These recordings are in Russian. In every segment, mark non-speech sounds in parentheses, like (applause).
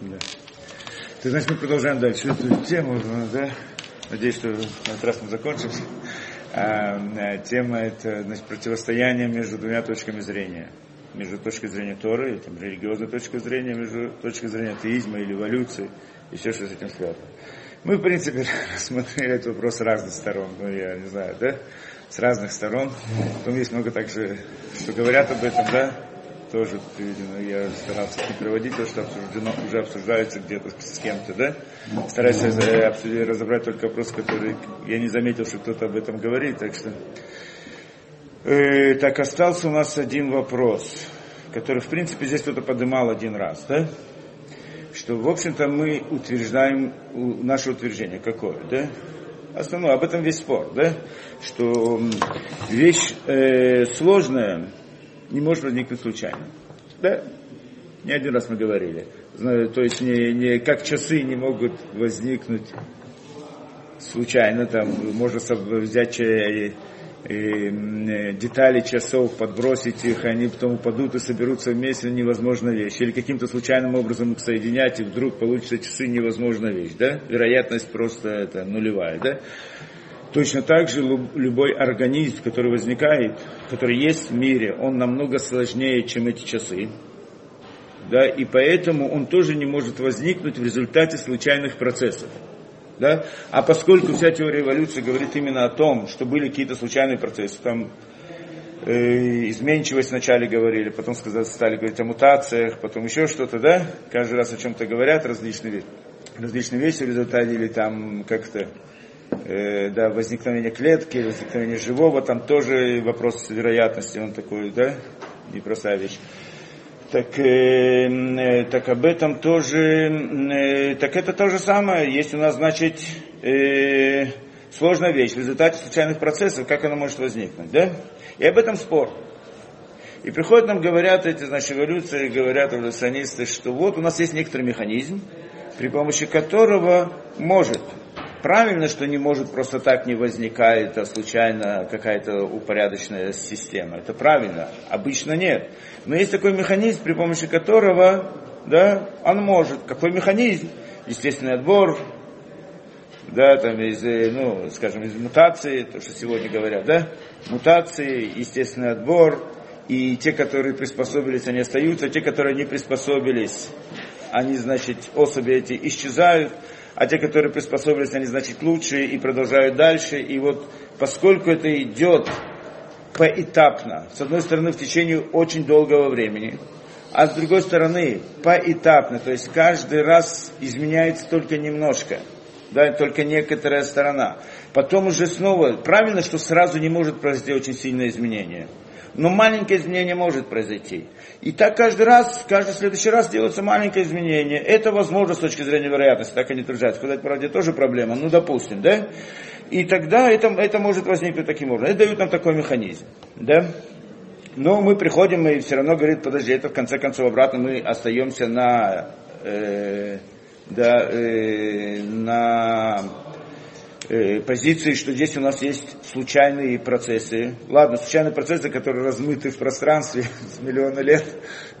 Да. Ты знаешь, мы продолжаем дальше эту тему, да? Надеюсь, что на этот раз мы закончим. А, а, тема это значит, противостояние между двумя точками зрения. Между точкой зрения Торы, там, религиозной точкой зрения, между точкой зрения атеизма или эволюции, и все, что с этим связано. Мы, в принципе, (laughs) рассмотрели этот вопрос с разных сторон. Ну, я не знаю, да? С разных сторон. Потом есть много также, что говорят об этом, да? Тоже, видимо, я старался не приводить то, что обсуждено, уже обсуждается где-то с кем-то, да? Стараюсь э, разобрать только вопрос, который я не заметил, что кто-то об этом говорит, так что... Э, так, остался у нас один вопрос, который, в принципе, здесь кто-то поднимал один раз, да? Что, в общем-то, мы утверждаем наше утверждение. Какое, да? Основное, об этом весь спор, да? Что вещь э, сложная, не может возникнуть случайно. Да? Не один раз мы говорили. То есть не, не, как часы не могут возникнуть случайно, там можно взять э, э, детали часов, подбросить их, они потом упадут и соберутся вместе, невозможная вещь. Или каким-то случайным образом их соединять, и вдруг получится часы, невозможная вещь. Да? Вероятность просто это нулевая. Да? Точно так же любой организм, который возникает, который есть в мире, он намного сложнее, чем эти часы. Да, и поэтому он тоже не может возникнуть в результате случайных процессов. Да? А поскольку вся теория эволюции говорит именно о том, что были какие-то случайные процессы, там э, изменчивость вначале говорили, потом сказали, стали говорить о мутациях, потом еще что-то, да? Каждый раз о чем-то говорят, различные, различные вещи в результате, или там как-то э, да, возникновение клетки, возникновение живого, там тоже вопрос вероятности, он такой, да, непростая вещь. Так, э, э, так об этом тоже, э, так это то же самое, есть у нас, значит, э, сложная вещь, в результате случайных процессов, как она может возникнуть, да? И об этом спор. И приходят нам, говорят эти, значит, эволюции, говорят эволюционисты, что вот у нас есть некоторый механизм, при помощи которого может правильно, что не может просто так не возникает, а случайно какая-то упорядоченная система. Это правильно. Обычно нет. Но есть такой механизм, при помощи которого да, он может. Какой механизм? Естественный отбор, да, там из, э, ну, скажем, из мутации, то, что сегодня говорят, да, мутации, естественный отбор, и те, которые приспособились, они остаются, а те, которые не приспособились, они, значит, особи эти исчезают а те, которые приспособились, они, значит, лучше и продолжают дальше. И вот поскольку это идет поэтапно, с одной стороны, в течение очень долгого времени, а с другой стороны, поэтапно, то есть каждый раз изменяется только немножко, да, только некоторая сторона. Потом уже снова, правильно, что сразу не может произойти очень сильное изменение – но маленькое изменение может произойти. И так каждый раз, каждый следующий раз делается маленькое изменение. Это возможно с точки зрения вероятности, так они утверждают. Сказать правде тоже проблема, ну допустим, да? И тогда это, это может возникнуть таким образом. Это дают нам такой механизм, да? Но мы приходим и все равно говорит, подожди, это в конце концов обратно мы остаемся на, э, да, э, на э, позиции, что здесь у нас есть случайные процессы. Ладно, случайные процессы, которые размыты в пространстве (laughs) с миллиона лет,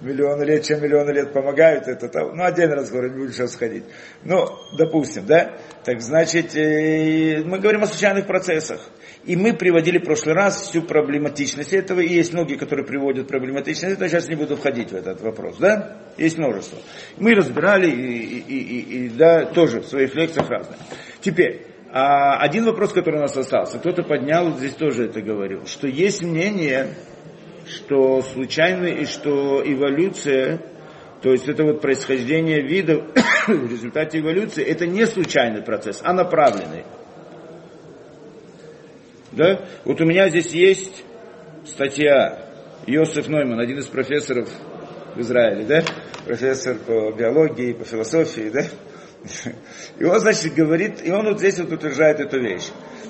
миллионы лет, чем миллионы лет помогают, это там, ну, отдельный разговор, не буду сейчас сходить. Ну, допустим, да? Так значит, э, мы говорим о случайных процессах. И мы приводили в прошлый раз всю проблематичность этого, и есть многие, которые приводят проблематичность, это сейчас не буду входить в этот вопрос, да? Есть множество. Мы разбирали, и, и, и, и да, тоже в своих лекциях разные. Теперь, а один вопрос, который у нас остался, кто-то поднял, здесь тоже это говорил, что есть мнение, что случайно и что эволюция, то есть это вот происхождение видов (coughs) в результате эволюции, это не случайный процесс, а направленный. Да? Вот у меня здесь есть статья Йосиф Нойман, один из профессоров в Израиле, да? профессор по биологии, по философии, да? И он, значит, говорит, и он вот здесь вот утверждает эту вещь.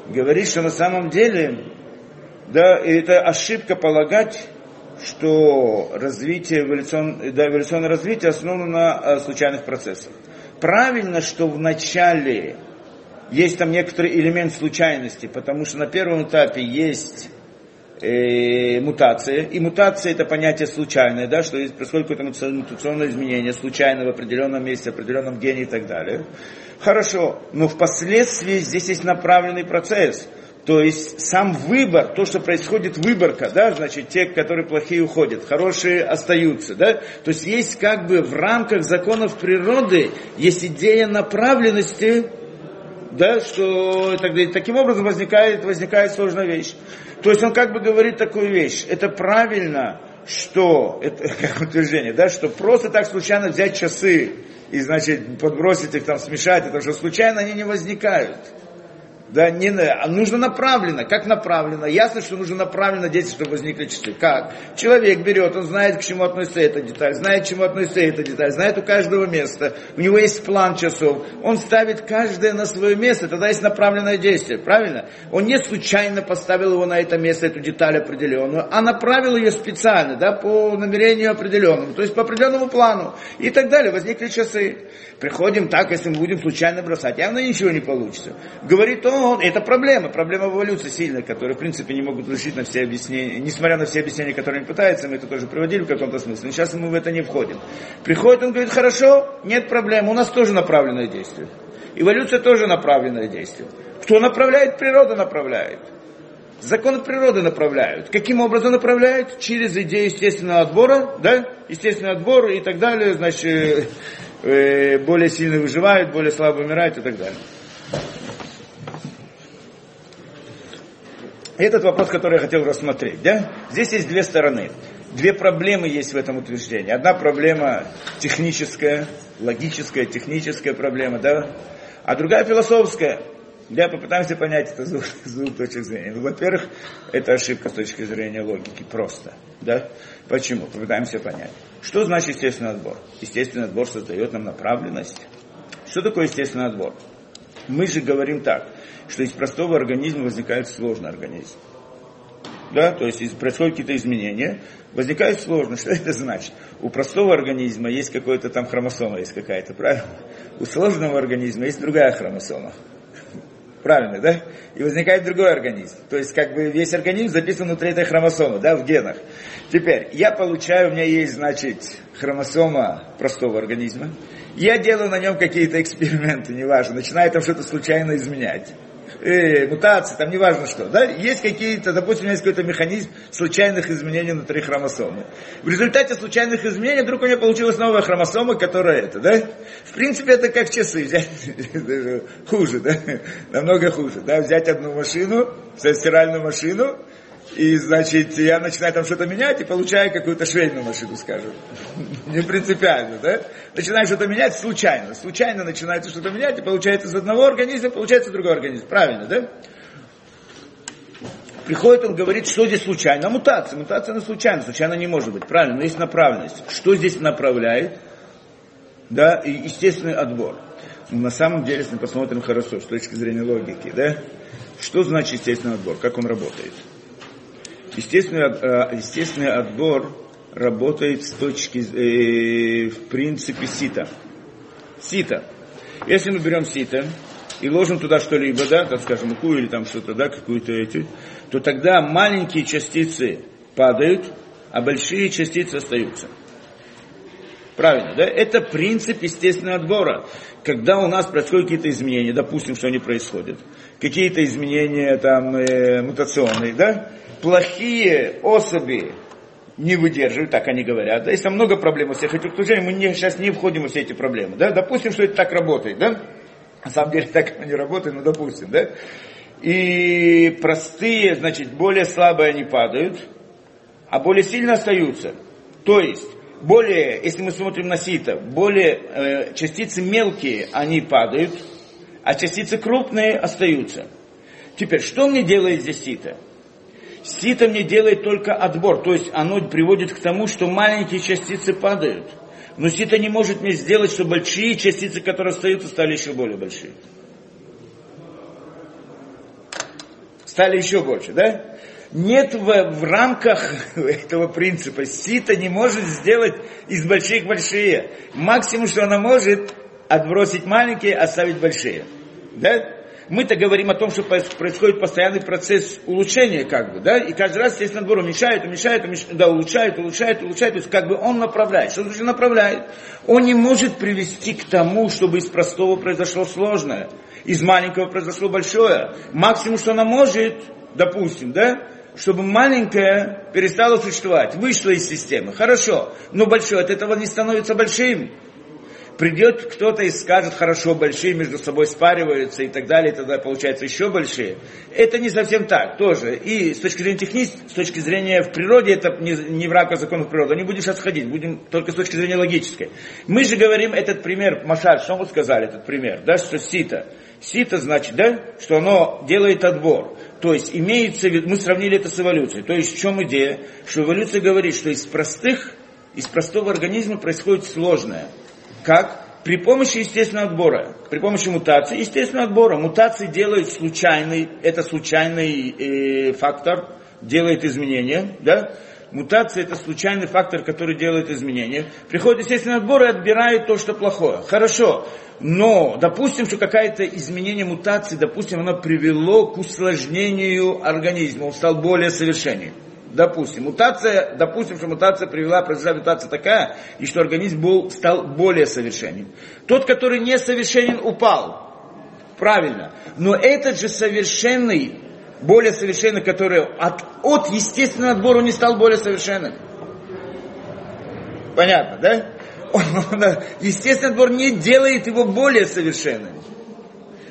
Говорит, что на самом деле, да, это ошибка полагать, что развитие, эволюцион, да, эволюционное развитие основано на а, случайных процессах. Правильно, что в начале есть там некоторый элемент случайности, потому что на первом этапе есть э, мутация. И мутация это понятие случайное, да, что происходит какое-то мутационное изменение, случайное в определенном месте, в определенном гене и так далее. Хорошо, но впоследствии здесь есть направленный процесс. То есть сам выбор, то, что происходит выборка, да, значит, те, которые плохие уходят, хорошие остаются, да. То есть есть как бы в рамках законов природы, есть идея направленности, да, что так, таким образом возникает, возникает сложная вещь. То есть он как бы говорит такую вещь. Это правильно, что, это (laughs) как утверждение, да, что просто так случайно взять часы и, значит, подбросить их там, смешать, это что случайно они не возникают. Да, не, а нужно направленно. Как направленно? Ясно, что нужно направленно действовать, чтобы возникли часы. Как? Человек берет, он знает, к чему относится эта деталь, знает, к чему относится эта деталь, знает у каждого места. У него есть план часов. Он ставит каждое на свое место, тогда есть направленное действие. Правильно? Он не случайно поставил его на это место, эту деталь определенную, а направил ее специально, да, по намерению определенному, то есть по определенному плану. И так далее. Возникли часы. Приходим так, если мы будем случайно бросать, явно ничего не получится. Говорит он, но это проблема, проблема эволюции сильная, которую, в принципе, не могут решить на все объяснения, несмотря на все объяснения, которые они пытаются, мы это тоже приводили в каком-то смысле, но сейчас мы в это не входим. Приходит, он говорит, хорошо, нет проблем, у нас тоже направленное действие. Эволюция тоже направленное действие. Кто направляет? Природа направляет. Законы природы направляют. Каким образом направляют? Через идею естественного отбора, да? Естественный отбор и так далее, значит, э, более сильные выживают, более слабые умирают и так далее. Этот вопрос, который я хотел рассмотреть. Да? Здесь есть две стороны. Две проблемы есть в этом утверждении. Одна проблема техническая, логическая, техническая проблема, да? а другая философская. Я попытаемся понять это (laughs) с двух точек зрения. Ну, во-первых, это ошибка с точки зрения логики, просто. Да? Почему? Попытаемся понять. Что значит естественный отбор? Естественный отбор создает нам направленность. Что такое естественный отбор? Мы же говорим так – что из простого организма возникает сложный организм. Да, то есть происходят какие-то изменения, возникает сложность. (laughs) Что это значит? У простого организма есть какая-то там хромосома, есть какая-то, правильно? У сложного организма есть другая хромосома. Правильно, да? И возникает другой организм. То есть, как бы весь организм записан внутри этой хромосомы, да, в генах. Теперь, я получаю, у меня есть, значит, хромосома простого организма. Я делаю на нем какие-то эксперименты, неважно, начинаю там что-то случайно изменять э, мутации, там неважно что, да, есть какие-то, допустим, есть какой-то механизм случайных изменений внутри хромосомы. В результате случайных изменений вдруг у меня получилась новая хромосома, которая это, да, в принципе, это как часы взять, (laughs) хуже, да, намного хуже, да, взять одну машину, стиральную машину, и, значит, я начинаю там что-то менять и получаю какую-то швейную машину, скажем. (laughs) Не принципиально, да? Начинаю что-то менять случайно. Случайно начинается что-то менять, и получается из одного организма, получается другой организм. Правильно, да? Приходит, он говорит, что здесь случайно? А мутация. Мутация она случайно. Случайно не может быть. Правильно, но есть направленность. Что здесь направляет? Да, и естественный отбор. Но на самом деле, если мы посмотрим хорошо, с точки зрения логики, да, что значит естественный отбор, как он работает? Естественный, э, естественный отбор работает с точки, э, в принципе, сита. Сита. Если мы берем сито и ложим туда что-либо, да, так скажем, муку или там что-то, да, какую-то эти, то тогда маленькие частицы падают, а большие частицы остаются. Правильно, да? Это принцип естественного отбора. Когда у нас происходят какие-то изменения, допустим, что они происходят, какие-то изменения там э, мутационные, да, плохие особи не выдерживают, так они говорят. Да, там много проблем у всех этих окружений, мы не, сейчас не входим во все эти проблемы. Да? Допустим, что это так работает, да? На самом деле (laughs) так оно не работает, но допустим, да? И простые, значит, более слабые они падают, а более сильно остаются. То есть, более, если мы смотрим на сито, более э, частицы мелкие, они падают, а частицы крупные остаются. Теперь, что мне делает здесь сито? Сито мне делает только отбор, то есть оно приводит к тому, что маленькие частицы падают. Но сито не может мне сделать, что большие частицы, которые остаются, стали еще более большие. Стали еще больше, да? Нет в, в рамках (laughs) этого принципа. Сито не может сделать из больших большие. Максимум, что она может, отбросить маленькие, оставить большие. Да? Мы-то говорим о том, что происходит постоянный процесс улучшения, как бы, да, и каждый раз, естественно, отбор уменьшает, уменьшает, уменьшает, да, улучшает, улучшает, улучшает, то есть как бы он направляет. Что значит направляет? Он не может привести к тому, чтобы из простого произошло сложное, из маленького произошло большое. Максимум, что она может, допустим, да, чтобы маленькое перестало существовать, вышло из системы. Хорошо, но большое от этого не становится большим. Придет кто-то и скажет, хорошо, большие между собой спариваются и так далее, и тогда получается еще большие. Это не совсем так тоже. И с точки зрения технической, с точки зрения в природе, это не, не в рамках законов природы. Не будем сейчас ходить, будем только с точки зрения логической. Мы же говорим этот пример, Машаль, что мы сказали, этот пример, да, что сито. Сито значит, да, что оно делает отбор. То есть имеется мы сравнили это с эволюцией. То есть в чем идея? Что эволюция говорит, что из простых, из простого организма происходит сложное. Как? При помощи естественного отбора, при помощи мутации, естественного отбора. Мутации делают случайный, это случайный э, фактор, делает изменения, да? Мутация это случайный фактор, который делает изменения. Приходит естественный отбор и отбирает то, что плохое. Хорошо. Но, допустим, что какое-то изменение мутации, допустим, оно привело к усложнению организма, он стал более совершеннее. Допустим, мутация, допустим, что мутация привела, произошла мутация такая, и что организм был, стал более совершенен. Тот, который несовершенен, упал. Правильно. Но этот же совершенный, более совершенный, который от, от естественного отбора не стал более совершенным. Понятно, да? естественный отбор не делает его более совершенным.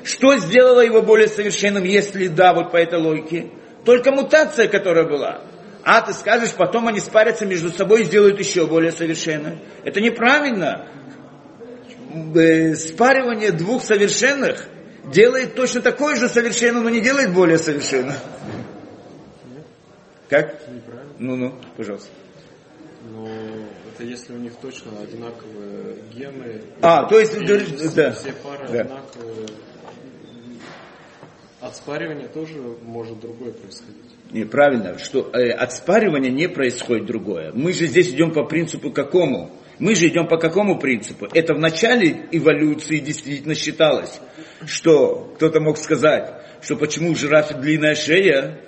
Что сделало его более совершенным, если да, вот по этой логике? Только мутация, которая была. А ты скажешь, потом они спарятся между собой и сделают еще более совершенным. Это неправильно. Э, спаривание двух совершенных делает точно такое же совершенное, но не делает более совершенным. Как? Ну-ну, пожалуйста. Но это если у них точно одинаковые гены. А, то есть, да. Все пары да. одинаковые. От спаривания тоже может другое происходить. Неправильно, что э, от спаривания не происходит другое. Мы же здесь идем по принципу какому? Мы же идем по какому принципу? Это в начале эволюции действительно считалось, что кто-то мог сказать, что почему у жирафа длинная шея,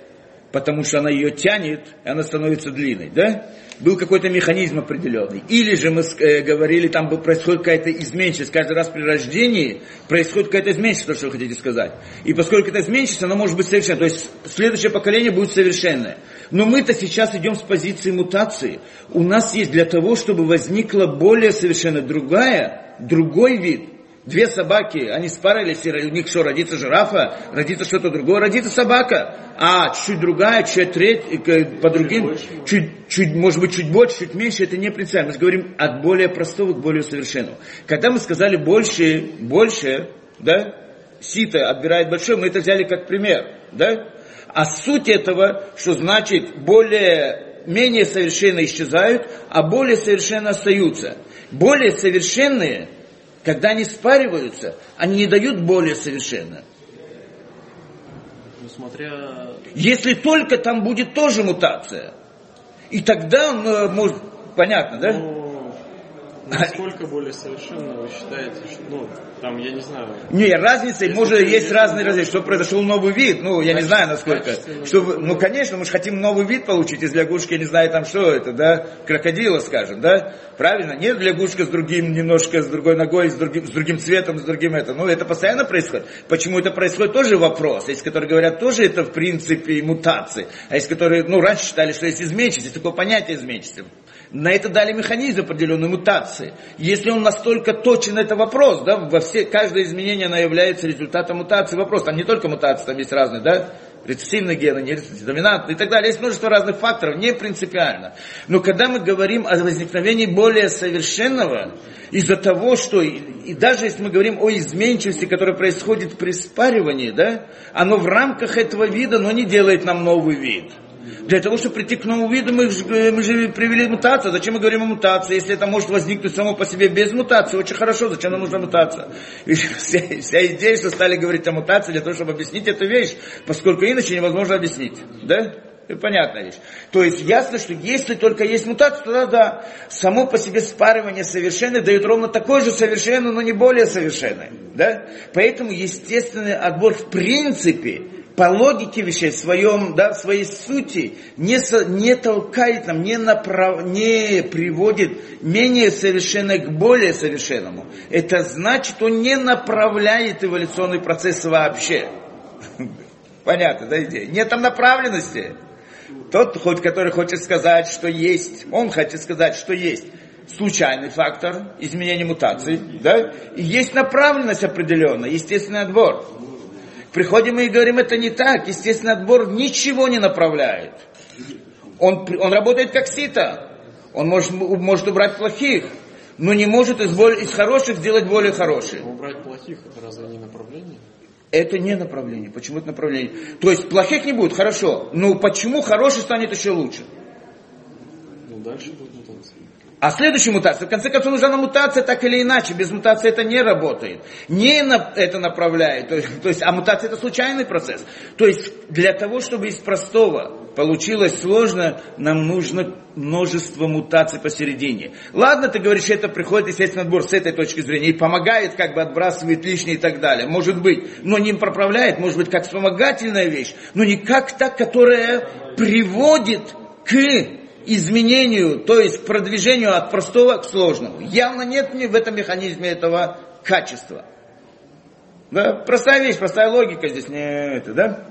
потому что она ее тянет, и она становится длинной, да? Был какой-то механизм определенный. Или же мы э, говорили, там происходит какая-то изменчивость. Каждый раз при рождении происходит какая-то изменчивость, то, что вы хотите сказать. И поскольку это изменчивость, она может быть совершенной. То есть следующее поколение будет совершенное. Но мы-то сейчас идем с позиции мутации. У нас есть для того, чтобы возникла более совершенно другая, другой вид, Две собаки, они спарились, и у них что, родится жирафа, родится что-то другое, родится собака. А чуть другая, чуть треть, по другим, чуть, чуть, может быть, чуть больше, чуть меньше, это не принципиально. Мы говорим от более простого к более совершенному. Когда мы сказали больше, больше, да, сито отбирает большое, мы это взяли как пример, да? А суть этого, что значит более, менее совершенно исчезают, а более совершенно остаются. Более совершенные – когда они спариваются, они не дают более совершенно. Ну, смотря... Если только там будет тоже мутация. И тогда он э, может... Понятно, да? Ну, насколько более совершенно вы считаете, что... Ну, там, я не знаю. Не, разница, может, есть разные разницы, что произошел новый вид, ну, я не знаю, насколько. Что, ну, конечно, мы же хотим новый вид получить из лягушки, я не знаю, там что это, да, крокодила, скажем, да, правильно? Нет лягушка с другим, немножко с другой ногой, с другим, с другим цветом, с другим это. Ну, это постоянно происходит. Почему это происходит, тоже вопрос. Есть, которые говорят, тоже это, в принципе, мутации. А есть, которые, ну, раньше считали, что есть изменчивость, есть такое понятие изменчивости. На это дали механизм определенной мутации. Если он настолько точен, это вопрос, да, во все, каждое изменение, оно является результатом мутации. Вопрос, там не только мутации, там есть разные, да, рецессивные гены, не рецессивные, доминантные и так далее. Есть множество разных факторов, не принципиально. Но когда мы говорим о возникновении более совершенного, из-за того, что, и даже если мы говорим о изменчивости, которая происходит при спаривании, да, оно в рамках этого вида, но не делает нам новый вид. Для того, чтобы прийти к новому виду, мы, мы же привели мутацию. Зачем мы говорим о мутации, если это может возникнуть само по себе без мутации? Очень хорошо, зачем нам нужна мутация? И вся, вся идея, что стали говорить о мутации, для того, чтобы объяснить эту вещь, поскольку иначе невозможно объяснить. Да? Это понятная вещь. То есть ясно, что если только есть мутация, тогда да, само по себе спаривание совершенное дает ровно такое же совершенное, но не более совершенное. Да? Поэтому естественный отбор в принципе по логике вещей, в, своем, да, в своей сути, не, не толкает нам, не, направ, не приводит менее совершенное к более совершенному. Это значит, он не направляет эволюционный процесс вообще. (laughs) Понятно, да, идея? Нет там направленности. Тот, хоть, который хочет сказать, что есть, он хочет сказать, что есть случайный фактор изменения мутаций, да, и есть направленность определенная, естественный отбор. Приходим и говорим, это не так, естественный отбор ничего не направляет. Он, он работает как сито, он может, может убрать плохих, но не может из, более, из хороших сделать более хорошие. Убрать плохих, это разве не направление? Это не направление. Почему это направление? То есть плохих не будет, хорошо. Но почему хороший станет еще лучше? Ну, дальше будет. А следующая мутация, в конце концов, нужна мутация так или иначе. Без мутации это не работает. Не это направляет. То есть, то есть, а мутация это случайный процесс. То есть для того, чтобы из простого получилось сложно, нам нужно множество мутаций посередине. Ладно, ты говоришь, это приходит естественный отбор с этой точки зрения и помогает, как бы отбрасывает лишнее и так далее. Может быть, но не проправляет, может быть, как вспомогательная вещь, но не как та, которая приводит к изменению, то есть продвижению от простого к сложному. Явно нет в этом механизме этого качества. Да? Простая вещь, простая логика здесь не это, да?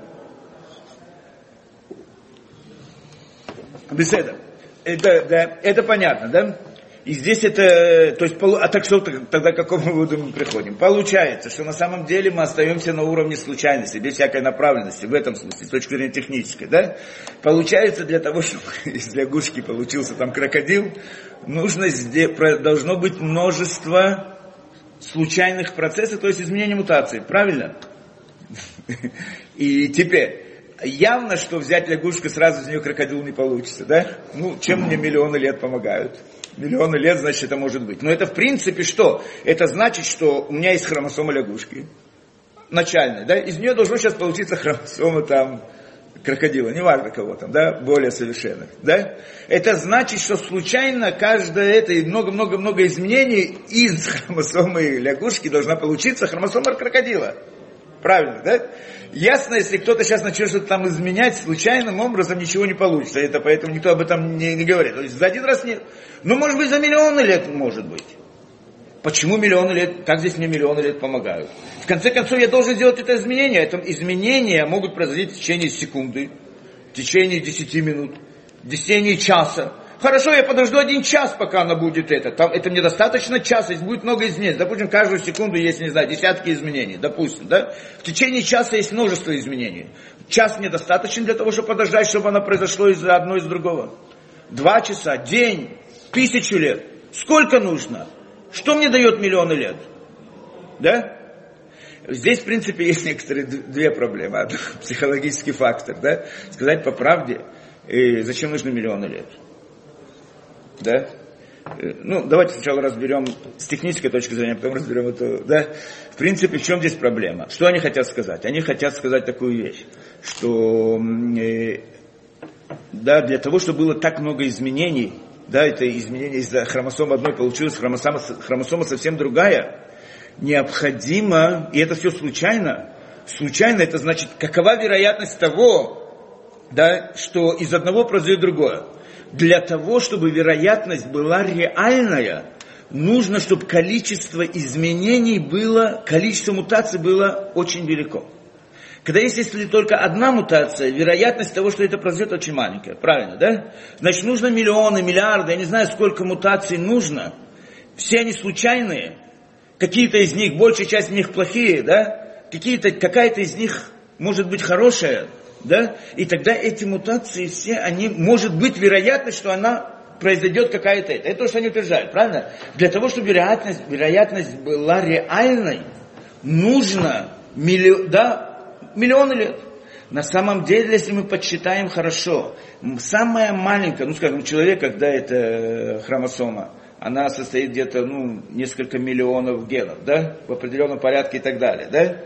Беседа. Это, да, это понятно, да? И здесь это, то есть, а так что тогда к какому выводу мы приходим? Получается, что на самом деле мы остаемся на уровне случайности, без всякой направленности, в этом смысле, с точки зрения технической, да? Получается, для того, (laughs) чтобы из лягушки получился там крокодил, нужно, должно быть множество случайных процессов, то есть изменение мутации, правильно? (laughs) И теперь, явно, что взять лягушку сразу из нее крокодил не получится, да? Ну, чем мне миллионы лет помогают? Миллионы лет, значит, это может быть. Но это в принципе что? Это значит, что у меня есть хромосома лягушки, начальная, да? Из нее должно сейчас получиться хромосома там крокодила, неважно кого там, да, более совершенных, да? Это значит, что случайно каждое это и много-много-много изменений из (laughs) хромосомы лягушки должна получиться хромосома крокодила. Правильно, да? Ясно, если кто-то сейчас начнет что-то там изменять, случайным образом ничего не получится. Это поэтому никто об этом не, не говорит. То есть за один раз нет. Ну, может быть, за миллионы лет может быть. Почему миллионы лет? Как здесь мне миллионы лет помогают? В конце концов, я должен сделать это изменение. Это изменения могут произойти в течение секунды, в течение десяти минут, в течение часа. Хорошо, я подожду один час, пока она будет это. Там, это мне достаточно часа, будет много изменений. Допустим, каждую секунду есть, не знаю, десятки изменений, допустим, да? В течение часа есть множество изменений. Час мне достаточно для того, чтобы подождать, чтобы она произошло из одного из другого. Два часа, день, тысячу лет. Сколько нужно? Что мне дает миллионы лет? Да? Здесь, в принципе, есть некоторые две проблемы. Психологический фактор, да? Сказать по правде, и зачем нужны миллионы лет? Да? Э, ну, давайте сначала разберем с технической точки зрения, потом разберем это, да? В принципе, в чем здесь проблема? Что они хотят сказать? Они хотят сказать такую вещь, что, э, да, для того, чтобы было так много изменений, да, это изменение из-за хромосомы одной получилось, хромосома, хромосома совсем другая, необходимо, и это все случайно, случайно это значит, какова вероятность того, да, что из одного произойдет другое для того, чтобы вероятность была реальная, нужно, чтобы количество изменений было, количество мутаций было очень велико. Когда есть, если только одна мутация, вероятность того, что это произойдет, очень маленькая. Правильно, да? Значит, нужно миллионы, миллиарды, я не знаю, сколько мутаций нужно. Все они случайные. Какие-то из них, большая часть из них плохие, да? Какие-то, какая-то из них может быть хорошая, да, и тогда эти мутации все, они, может быть вероятность, что она произойдет какая-то это. Это то, что они утверждают, правильно? Для того, чтобы вероятность, вероятность была реальной, нужно миллион, да, миллионы лет. На самом деле, если мы подсчитаем хорошо, самая маленькая, ну скажем, человек, когда это хромосома, она состоит где-то, ну, несколько миллионов генов, да, в определенном порядке и так далее, да.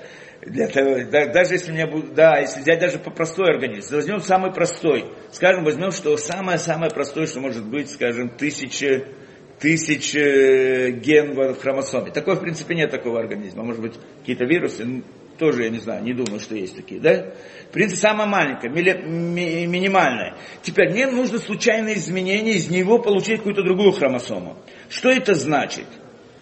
Для того, да, даже если мне будет, да, если взять даже по простой организм, возьмем самый простой, скажем, возьмем, что самое-самое простое, что может быть, скажем, тысяча, тысяча ген в хромосоме. Такой, в принципе, нет такого организма. Может быть, какие-то вирусы, тоже, я не знаю, не думаю, что есть такие, да? В принципе, самое маленькое, ми, минимальное. Теперь мне нужно случайное изменение, из него получить какую-то другую хромосому. Что это значит?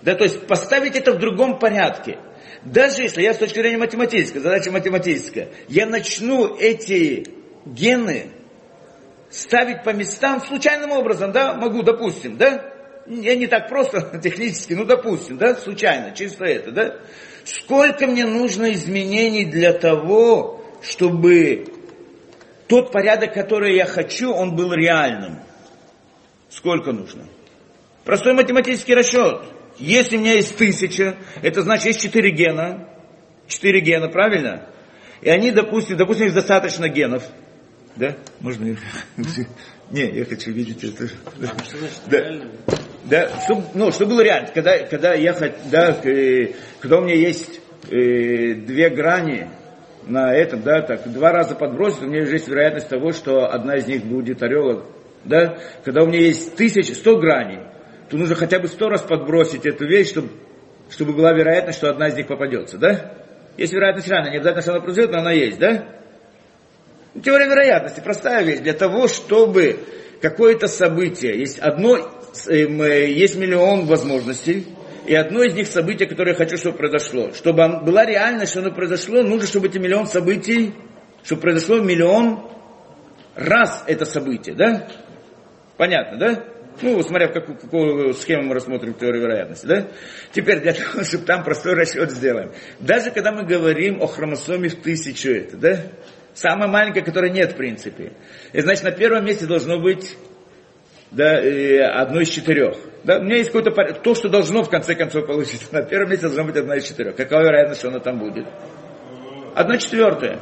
Да, то есть поставить это в другом порядке. Даже если я с точки зрения математической, задача математическая, я начну эти гены ставить по местам случайным образом, да, могу, допустим, да, я не так просто (laughs) технически, ну, допустим, да, случайно, чисто это, да, сколько мне нужно изменений для того, чтобы тот порядок, который я хочу, он был реальным. Сколько нужно? Простой математический расчет. Если у меня есть тысяча, это значит есть четыре гена. Четыре гена, правильно? И они, допустим, допустим, есть достаточно генов. Да? Можно их? (laughs) Не, я хочу видеть это. Да. Да, чтобы, ну, чтобы было реально, когда, когда я, да, э, когда у меня есть э, две грани на этом, да, так, два раза подбросить, у меня уже есть вероятность того, что одна из них будет орел, да, когда у меня есть тысяча, сто граней, то нужно хотя бы сто раз подбросить эту вещь, чтобы, чтобы была вероятность, что одна из них попадется, да? Есть вероятность реально, не обязательно, что она произойдет, но она есть, да? Теория вероятности, простая вещь, для того, чтобы какое-то событие, есть одно, эм, э, есть миллион возможностей, и одно из них событие, которое я хочу, чтобы произошло. Чтобы была реальность, что оно произошло, нужно, чтобы эти миллион событий, чтобы произошло миллион раз это событие, да? Понятно, да? Ну, смотря какую, какую схему мы рассмотрим теорию вероятности, да? Теперь для того, (laughs) чтобы там простой расчет сделаем. Даже когда мы говорим о хромосоме в тысячу, это, да? Самая маленькая, которой нет в принципе. И значит, на первом месте должно быть да, одно из четырех. Да, у меня есть какой-то. То, что должно в конце концов получиться. (laughs) На первом месте должно быть одна из четырех. Какова вероятность, что она там будет? Одна четвертая.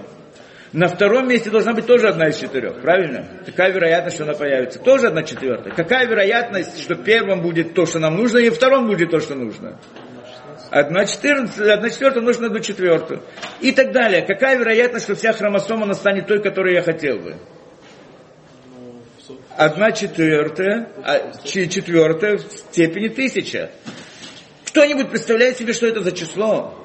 На втором месте должна быть тоже одна из четырех, правильно? Какая вероятность, что она появится? Тоже одна четвертая. Какая вероятность, что первым будет то, что нам нужно, и втором будет то, что нужно? Одна, 14, одна четвертая нужно одну четвертую. И так далее. Какая вероятность, что вся хромосома она станет той, которую я хотел бы? Одна четвертая, а, четвертая в степени тысяча. Кто-нибудь представляет себе, что это за число?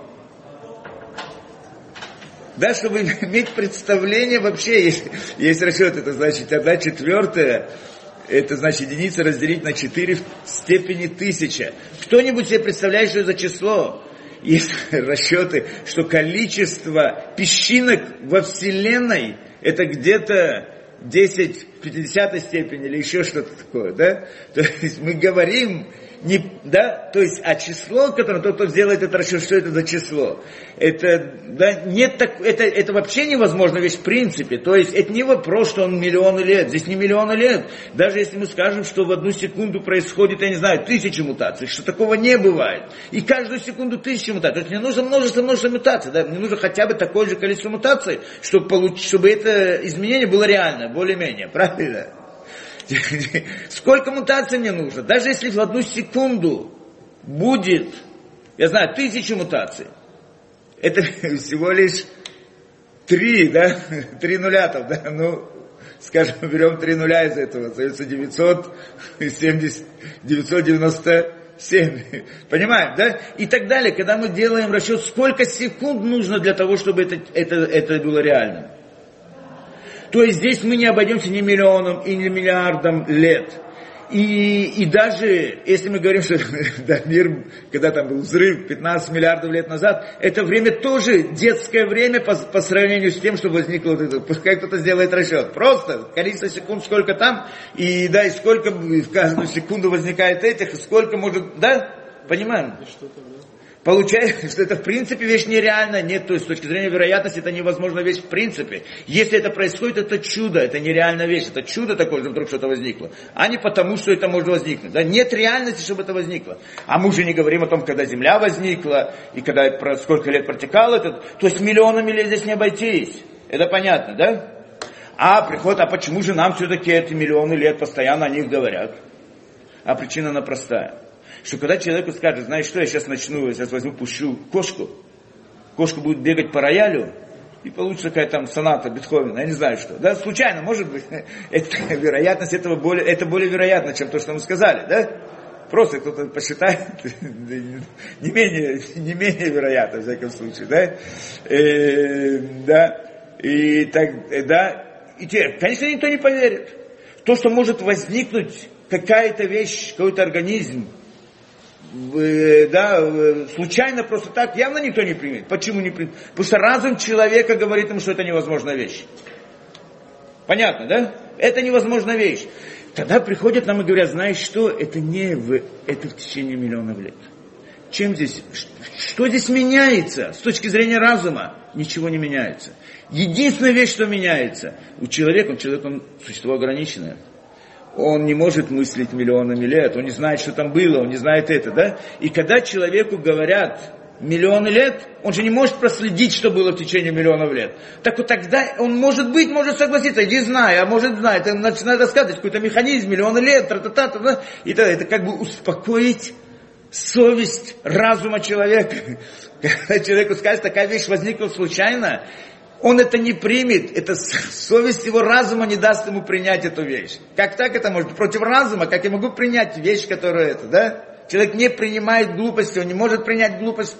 Да, чтобы (laughs) иметь представление вообще, есть, есть расчет, это значит одна четвертая, это значит единица разделить на 4 в степени тысяча. Кто-нибудь себе представляет, что за число? Есть (laughs) расчеты, что количество песчинок во Вселенной это где-то 10 в 50 степени или еще что-то такое, да? То есть мы говорим не, да, то есть, а число, которое тот, кто сделает это расчет, что это за число? Это, да, нет так, это, это вообще невозможно вещь в принципе. То есть, это не вопрос, что он миллионы лет. Здесь не миллионы лет. Даже если мы скажем, что в одну секунду происходит, я не знаю, тысячи мутаций, что такого не бывает. И каждую секунду тысячи мутаций. То есть, мне нужно множество, множество мутаций. Да? Мне нужно хотя бы такое же количество мутаций, чтобы, получить, чтобы это изменение было реально, более-менее. Правильно? (laughs) Сколько мутаций мне нужно? Даже если в одну секунду будет, я знаю, тысячи мутаций, это (laughs) всего лишь три, да, (laughs) три нуля там, да, ну, скажем, берем три нуля из этого, остается 970, 997, понимаем, да? И так далее, когда мы делаем расчет, сколько секунд нужно для того, чтобы это, это, это было реальным. То есть здесь мы не обойдемся ни миллионом и ни миллиардом лет. И, и даже если мы говорим, что (laughs) да, мир, когда там был взрыв 15 миллиардов лет назад, это время тоже детское время по, по сравнению с тем, что возникло вот это. Пускай кто-то сделает расчет. Просто количество секунд, сколько там, и да, и сколько (laughs) в каждую секунду возникает этих, и сколько может, да, понимаем? Получается, что это в принципе вещь нереальная. Нет, то есть с точки зрения вероятности это невозможная вещь в принципе. Если это происходит, это чудо, это нереальная вещь. Это чудо такое, что вдруг что-то возникло. А не потому, что это может возникнуть. Да? Нет реальности, чтобы это возникло. А мы уже не говорим о том, когда Земля возникла, и когда сколько лет протекал этот. То есть миллионами лет здесь не обойтись. Это понятно, да? А приход, а почему же нам все-таки эти миллионы лет постоянно о них говорят? а причина она простая. Что когда человеку скажет, знаешь что, я сейчас начну, я сейчас возьму, пущу кошку, кошка будет бегать по роялю, и получится какая-то там соната Бетховена, я не знаю что. Да, случайно, может быть, (laughs) это, вероятность этого более, это более вероятно, чем то, что мы сказали, да? Просто кто-то посчитает, (laughs) не менее, не менее вероятно, в всяком случае, да? Э, да, и так, да, и те, конечно, никто не поверит. То, что может возникнуть какая-то вещь, какой-то организм, да, случайно просто так, явно никто не примет. Почему не примет? Потому что разум человека говорит ему, что это невозможная вещь. Понятно, да? Это невозможная вещь. Тогда приходят нам и говорят, знаешь что, это не в, это в течение миллионов лет. Чем здесь, что здесь меняется с точки зрения разума? Ничего не меняется. Единственная вещь, что меняется, у человека, человек, он существо ограниченное. Он не может мыслить миллионами лет, он не знает, что там было, он не знает это, да? И когда человеку говорят, миллионы лет, он же не может проследить, что было в течение миллионов лет. Так вот тогда он может быть, может согласиться, иди знай, а может знать, он начинает рассказывать какой-то механизм, миллионы лет, тра -та -та, и тогда это как бы успокоить совесть разума человека. (laughs) Когда человеку скажет, такая вещь возникла случайно, он это не примет, это совесть его разума не даст ему принять эту вещь. Как так это может? Против разума, как я могу принять вещь, которая это, да? Человек не принимает глупости, он не может принять глупость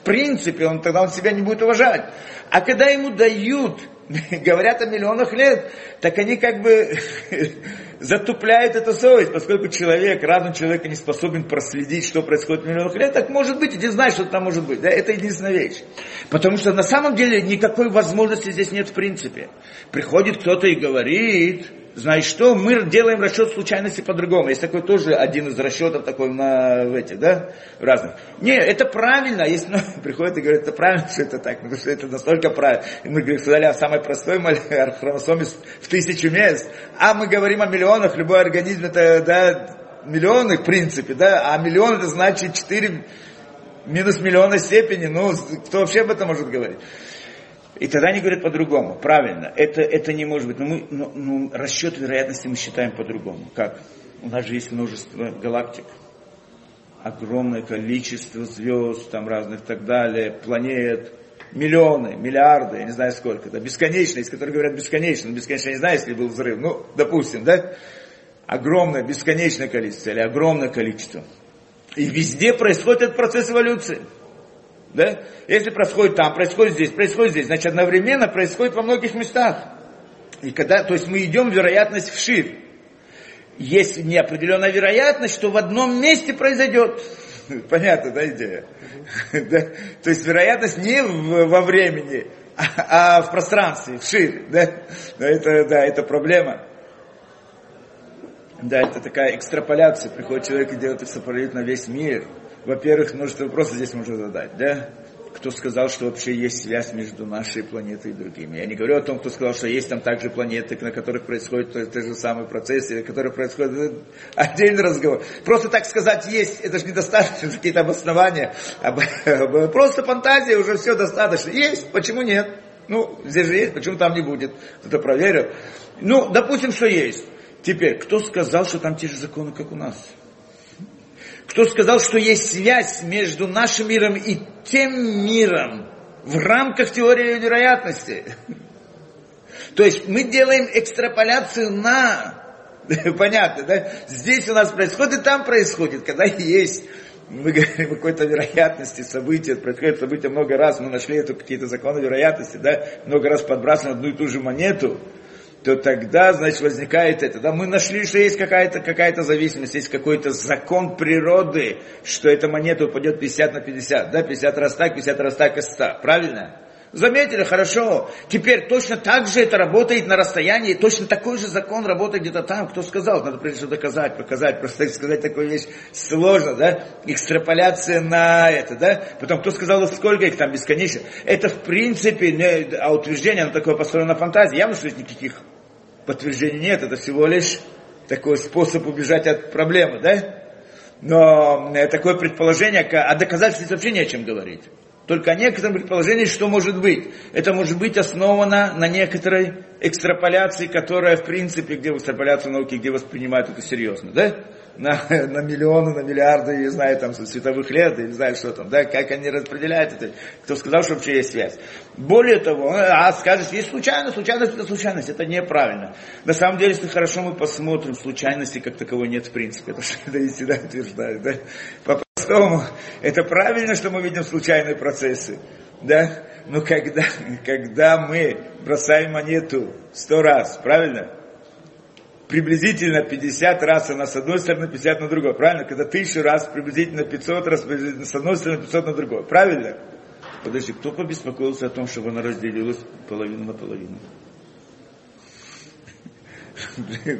в принципе, он тогда он себя не будет уважать. А когда ему дают, (laughs) говорят о миллионах лет, так они как бы (laughs) затупляют эту совесть, поскольку человек, разум человека не способен проследить, что происходит в миллионах лет, так может быть, и ты знаешь, что там может быть. Да? Это единственная вещь. Потому что на самом деле никакой возможности здесь нет в принципе. Приходит кто-то и говорит, знаешь что, мы делаем расчет случайности по-другому. Есть такой тоже один из расчетов такой на в этих, да, разных. Не, это правильно, если ну, (laughs) приходит и говорит, это правильно, что это так, потому что это настолько правильно. И мы говорим, сказали о самой простой (laughs) хромосоме в тысячу мест, а мы говорим о миллионах, любой организм это, да, миллионы в принципе, да, а миллион это значит 4 минус миллиона степени, ну, кто вообще об этом может говорить? И тогда они говорят по-другому. Правильно, это, это не может быть. Но, мы, но, но расчет вероятности мы считаем по-другому. Как? У нас же есть множество галактик. Огромное количество звезд, там разных так далее, планет, миллионы, миллиарды, я не знаю сколько, да, бесконечно, из которых говорят бесконечно, бесконечно, я не знаю, если был взрыв, ну, допустим, да, огромное, бесконечное количество, или огромное количество. И везде происходит этот процесс эволюции. Да? Если происходит там, происходит здесь, происходит здесь, значит одновременно происходит во многих местах. И когда, то есть мы идем вероятность вширь. Есть неопределенная вероятность, что в одном месте произойдет. (laughs) Понятно, да, идея? (laughs) да? То есть вероятность не в, во времени, а, а в пространстве, вширь. Да? Это, да, это проблема. Да, это такая экстраполяция. Приходит человек и делает экстраполит на весь мир во-первых, множество вопросов здесь можно задать, да? Кто сказал, что вообще есть связь между нашей планетой и другими? Я не говорю о том, кто сказал, что есть там также планеты, на которых происходит тот, же самый процесс, или которые происходят отдельный разговор. Просто так сказать есть, это же недостаточно, какие-то обоснования. Просто фантазия, уже все достаточно. Есть, почему нет? Ну, здесь же есть, почему там не будет? Кто-то проверил. Ну, допустим, что есть. Теперь, кто сказал, что там те же законы, как у нас? Кто сказал, что есть связь между нашим миром и тем миром в рамках теории вероятности. То есть мы делаем экстраполяцию на... (laughs) Понятно, да? Здесь у нас происходит, там происходит. Когда есть мы говорим о какой-то вероятности события, происходит события много раз, мы нашли это какие-то законы вероятности, да, много раз подбрасываем одну и ту же монету, то тогда, значит, возникает это. Да, мы нашли, что есть какая-то какая зависимость, есть какой-то закон природы, что эта монета упадет 50 на 50, да, 50 раз так, 50 раз так и 100, правильно? Заметили, хорошо. Теперь точно так же это работает на расстоянии, точно такой же закон работает где-то там. Кто сказал? Надо прежде всего доказать, показать. Просто сказать такую вещь сложно, да? Экстраполяция на это, да? Потом, кто сказал, сколько их там бесконечно? Это в принципе, не, а утверждение, оно такое построено на фантазии. Явно, что никаких подтверждений нет. Это всего лишь такой способ убежать от проблемы, да? Но э, такое предположение, а доказательств вообще не о чем говорить. Только о некотором предположении, что может быть. Это может быть основано на некоторой экстраполяции, которая, в принципе, где в экстраполяции науки, где воспринимают это серьезно. Да? На, (laughs) на миллионы, на миллиарды, не знаю, там, световых лет, не знаю, что там, да, как они распределяют это, кто сказал, что вообще есть связь. Более того, а скажешь, есть случайность, случайность это случайность, это неправильно. На самом деле, если хорошо мы посмотрим, случайности как таковой нет в принципе, (laughs) это что это и всегда утверждают, да, по-простому, это правильно, что мы видим случайные процессы, да, но когда, когда мы бросаем монету сто раз, правильно? Приблизительно 50 раз она с одной стороны, 50 на другой, правильно? Когда тысячу раз, приблизительно 500 раз с одной стороны, 500 на другой, правильно? Подожди, кто побеспокоился о том, чтобы она разделилась половину на половину?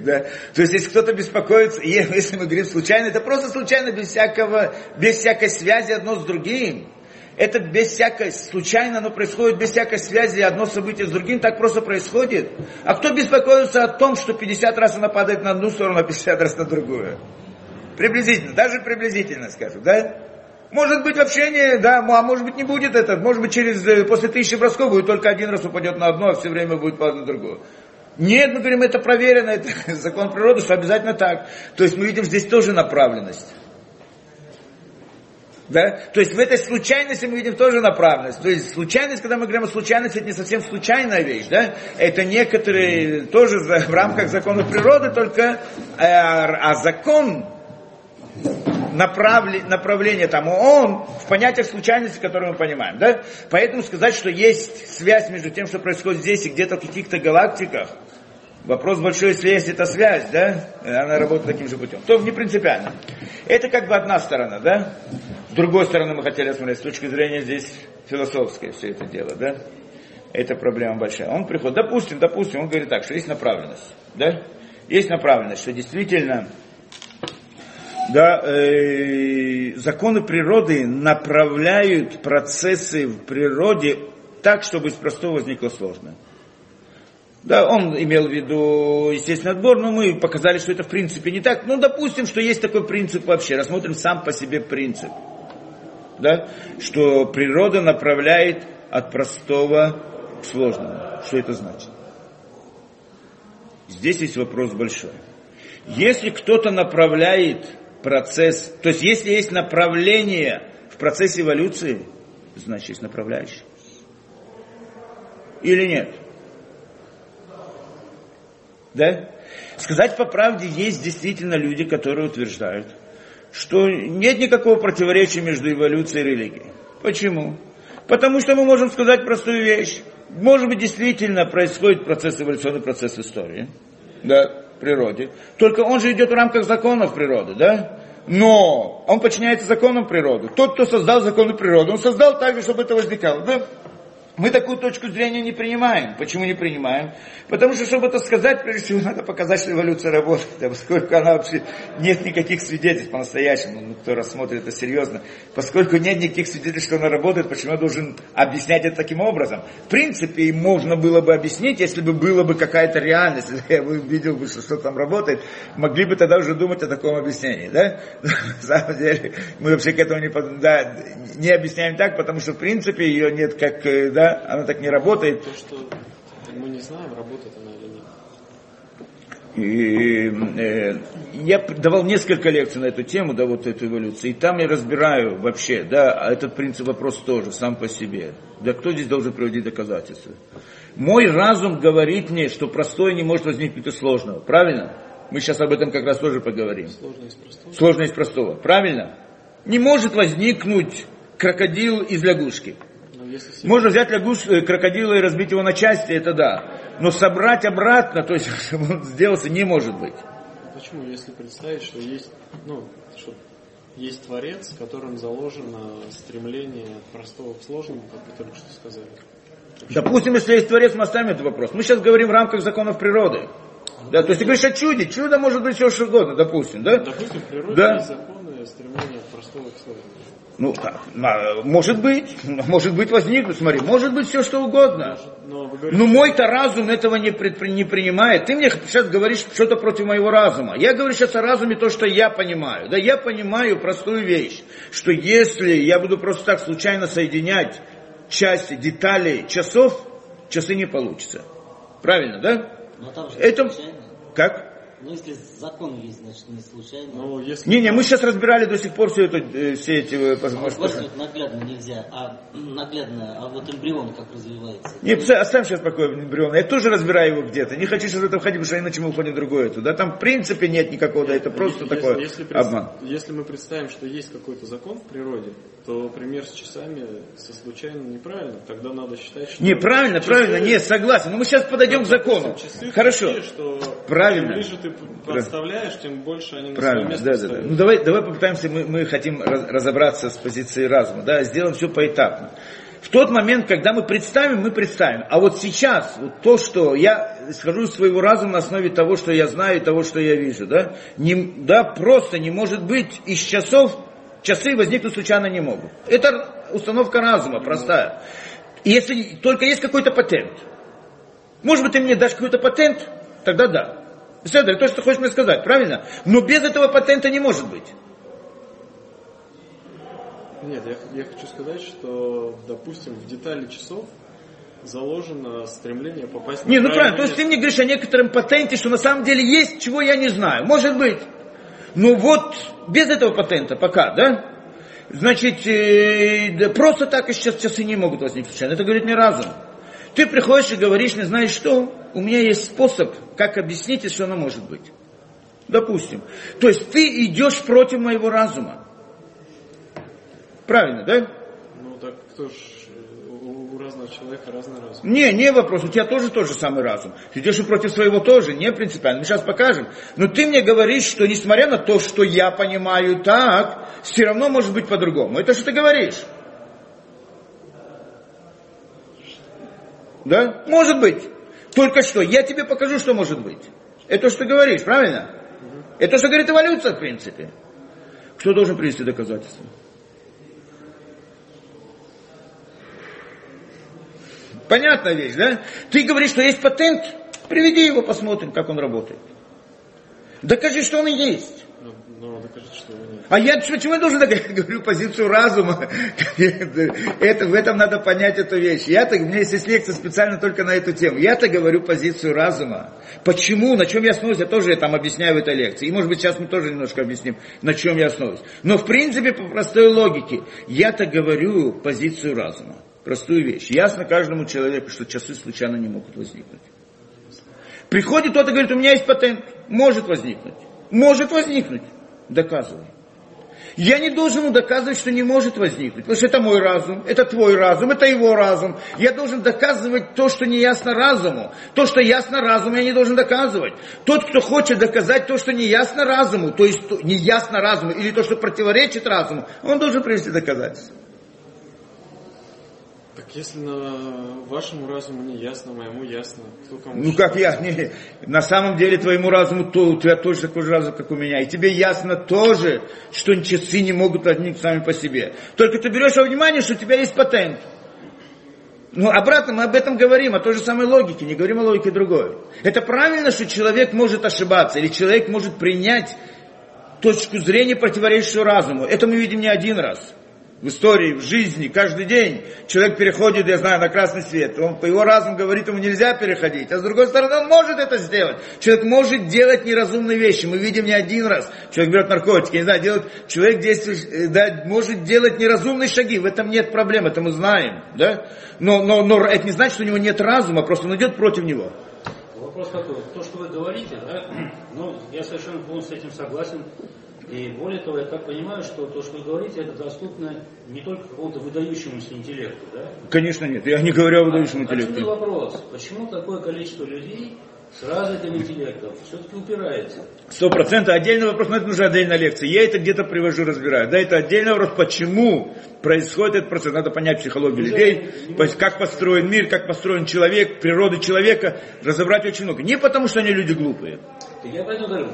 да? То есть, если кто-то беспокоится, если мы говорим случайно, это просто случайно, без, всякого, без всякой связи одно с другим это без всякой, случайно оно происходит, без всякой связи, одно событие с другим, так просто происходит. А кто беспокоится о том, что 50 раз она падает на одну сторону, а 50 раз на другую? Приблизительно, даже приблизительно скажу, да? Может быть вообще не, да, а может быть не будет это, может быть через, э, после тысячи бросков будет только один раз упадет на одно, а все время будет падать на другую. Нет, мы говорим, это проверено, это (laughs) закон природы, что обязательно так. То есть мы видим здесь тоже направленность. Да? То есть в этой случайности мы видим тоже направленность. То есть случайность, когда мы говорим о случайности, это не совсем случайная вещь. Да? Это некоторые тоже в рамках законов природы, только э, а закон направление, направление там, он в понятиях случайности, которые мы понимаем. Да? Поэтому сказать, что есть связь между тем, что происходит здесь и где-то в каких-то галактиках, Вопрос большой, если есть эта связь, да, она работает таким же путем. То не принципиально. Это как бы одна сторона, да. С другой стороны мы хотели смотреть с точки зрения здесь философской все это дело, да. Это проблема большая. Он приходит, допустим, допустим, он говорит так, что есть направленность, да. Есть направленность, что действительно да, э, законы природы направляют процессы в природе так, чтобы из простого возникло сложное. Да, он имел в виду естественный отбор, но мы показали, что это в принципе не так. Ну, допустим, что есть такой принцип вообще. Рассмотрим сам по себе принцип. Да? Что природа направляет от простого к сложному. Что это значит? Здесь есть вопрос большой. Если кто-то направляет процесс, то есть если есть направление в процессе эволюции, значит есть направляющий. Или нет? Да? Сказать по правде, есть действительно люди, которые утверждают, что нет никакого противоречия между эволюцией и религией. Почему? Потому что мы можем сказать простую вещь. Может быть, действительно происходит процесс, эволюционный процесс истории, да, природе. Только он же идет в рамках законов природы, да? Но он подчиняется законам природы. Тот, кто создал законы природы, он создал так же, чтобы это возникало, да? Мы такую точку зрения не принимаем. Почему не принимаем? Потому что, чтобы это сказать, прежде всего, (laughs) надо показать, что эволюция работает. Поскольку она вообще нет никаких свидетельств по-настоящему, ну, кто рассмотрит это серьезно, поскольку нет никаких свидетельств, что она работает, почему я должен объяснять это таким образом? В принципе, можно было бы объяснить, если бы была бы какая-то реальность, (laughs) если я бы видел бы, что, что там работает, могли бы тогда уже думать о таком объяснении. Да? (laughs) На самом деле, мы вообще к этому не, да, не объясняем так, потому что, в принципе, ее нет как, э, да, она так не работает. То, что мы не знаем, работает она или нет. И, э, я давал несколько лекций на эту тему, да, вот эту эволюцию, и там я разбираю вообще, да, этот принцип вопрос тоже, сам по себе. Да кто здесь должен приводить доказательства? Мой разум говорит мне, что простое не может возникнуть из сложного, правильно? Мы сейчас об этом как раз тоже поговорим. Сложно из простого. Сложно из простого, правильно? Не может возникнуть крокодил из лягушки. Можно взять лягуш, э, крокодила и разбить его на части, это да. Но собрать обратно, то есть, (laughs) чтобы он сделался, не может быть. Почему? Если представить, что есть, ну, что есть Творец, которым заложено стремление от простого к сложному, как вы только что сказали. Почему? Допустим, если есть Творец, мы оставим этот вопрос. Мы сейчас говорим в рамках законов природы. Да, то есть ты говоришь о чуде. Чудо может быть все что угодно, допустим, да? Допустим, в природе да. есть законы от простого к сложному. Ну, может быть, может быть возникнуть, смотри, может быть все что угодно. Но, Но мой-то разум этого не, предпри, не принимает. Ты мне сейчас говоришь что-то против моего разума. Я говорю сейчас о разуме то, что я понимаю. Да, я понимаю простую вещь, что если я буду просто так случайно соединять части, детали часов, часы не получится. Правильно, да? Но там же Это... Как? Ну, если закон есть, значит, не случайно. Ну, если... Не-не, мы сейчас разбирали до сих пор все, это, э, все эти... э, А вот возможности. вот наглядно нельзя, а (clears throat) наглядно, а вот эмбрион как развивается. Не, оставь сейчас покой эмбриона. Я тоже разбираю его где-то. Не хочу сейчас в это входить, потому что иначе мы уходим в другое. Туда там в принципе нет никакого, да, это просто Если- такой если, пред- обман. если мы представим, что есть какой-то закон в природе, то пример с часами со случайно неправильно. Тогда надо считать, что... Не, правильно, часы- правильно, нет, согласен. Но мы сейчас подойдем к закону. Часы Хорошо. такие, что Правильно. Чем ближе ты подставляешь, тем больше они на Правильно, свое место да, да, да. Ну давай, давай попытаемся, мы, мы хотим раз- разобраться с позиции разума, да, сделаем все поэтапно. В тот момент, когда мы представим, мы представим. А вот сейчас, вот то, что я схожу из своего разума на основе того, что я знаю и того, что я вижу, да, не, да, просто не может быть из часов, часы возникнуть случайно не могут. Это установка разума простая. И если только есть какой-то патент, может быть, ты мне дашь какой-то патент, тогда да. Седер, то, что ты хочешь мне сказать, правильно? Но без этого патента не может быть. Нет, я, я хочу сказать, что, допустим, в детали часов заложено стремление попасть Не, на ну правильно, то есть ты мне говоришь о некотором патенте, что на самом деле есть, чего я не знаю. Может быть. Но вот без этого патента пока, да? Значит, э, да просто так и сейчас часы не могут возникнуть. Это говорит мне разум. Ты приходишь и говоришь мне, знаешь что, у меня есть способ, как объяснить, что оно может быть. Допустим. То есть ты идешь против моего разума. Правильно, да? Ну так кто ж у, у разного человека разный разум. Не, не вопрос, у тебя тоже тот же самый разум. Ты идешь и против своего тоже, не принципиально. Мы сейчас покажем. Но ты мне говоришь, что несмотря на то, что я понимаю так, все равно может быть по-другому. Это что ты говоришь? Да? Может быть. Только что, я тебе покажу, что может быть. Это то, что ты говоришь, правильно? Это то, что говорит эволюция, в принципе. Кто должен привести доказательства? Понятная вещь, да? Ты говоришь, что есть патент, приведи его, посмотрим, как он работает. Докажи, что он и есть. А я почему я должен доказать? (laughs) говорю позицию разума? (laughs) Это, в этом надо понять эту вещь. Я-то, у меня есть лекция специально только на эту тему. Я-то говорю позицию разума. Почему, на чем я основываюсь, я тоже там объясняю в этой лекции. И может быть сейчас мы тоже немножко объясним, на чем я основываюсь. Но в принципе по простой логике, я-то говорю позицию разума. Простую вещь. Ясно каждому человеку, что часы случайно не могут возникнуть. Приходит кто-то и говорит, у меня есть патент. Может возникнуть. Может возникнуть. Доказывай. Я не должен доказывать, что не может возникнуть, потому что это мой разум, это твой разум, это его разум. Я должен доказывать то, что не ясно разуму. То, что ясно разуму, я не должен доказывать. Тот, кто хочет доказать то, что не ясно разуму, то есть не ясно разуму, или то, что противоречит разуму, он должен привести доказательства. Так если на вашему разуму не ясно, моему ясно, кто кому Ну как я? Не, на самом деле твоему разуму то, у тебя тоже такой же разум, как у меня. И тебе ясно тоже, что часы не могут возникнуть сами по себе. Только ты берешь во внимание, что у тебя есть патент. Ну, обратно мы об этом говорим, о той же самой логике, не говорим о логике другой. Это правильно, что человек может ошибаться, или человек может принять точку зрения, противоречащую разуму. Это мы видим не один раз. В истории, в жизни, каждый день человек переходит, я знаю, на красный свет. Он, по его разуму говорит, ему нельзя переходить. А с другой стороны, он может это сделать. Человек может делать неразумные вещи. Мы видим не один раз. Человек берет наркотики, не знаю, делает, человек действует, э, да, может делать неразумные шаги. В этом нет проблем, это мы знаем. Да? Но, но, но это не значит, что у него нет разума, просто он идет против него. Вопрос такой, то, что вы говорите, да, ну, я совершенно полностью с этим согласен. И более того, я так понимаю, что то, что вы говорите, это доступно не только какому-то выдающемуся интеллекту, да? Конечно нет, я не говорю о выдающем Отсюда интеллекте. вопрос, почему такое количество людей с развитым интеллектом все-таки упирается? Сто процентов. Отдельный вопрос, но это нужна отдельная лекция. Я это где-то привожу, разбираю. Да, это отдельный вопрос, почему происходит этот процесс. Надо понять психологию людей, то есть как построен мир, как построен человек, природа человека, разобрать очень много. Не потому, что они люди глупые.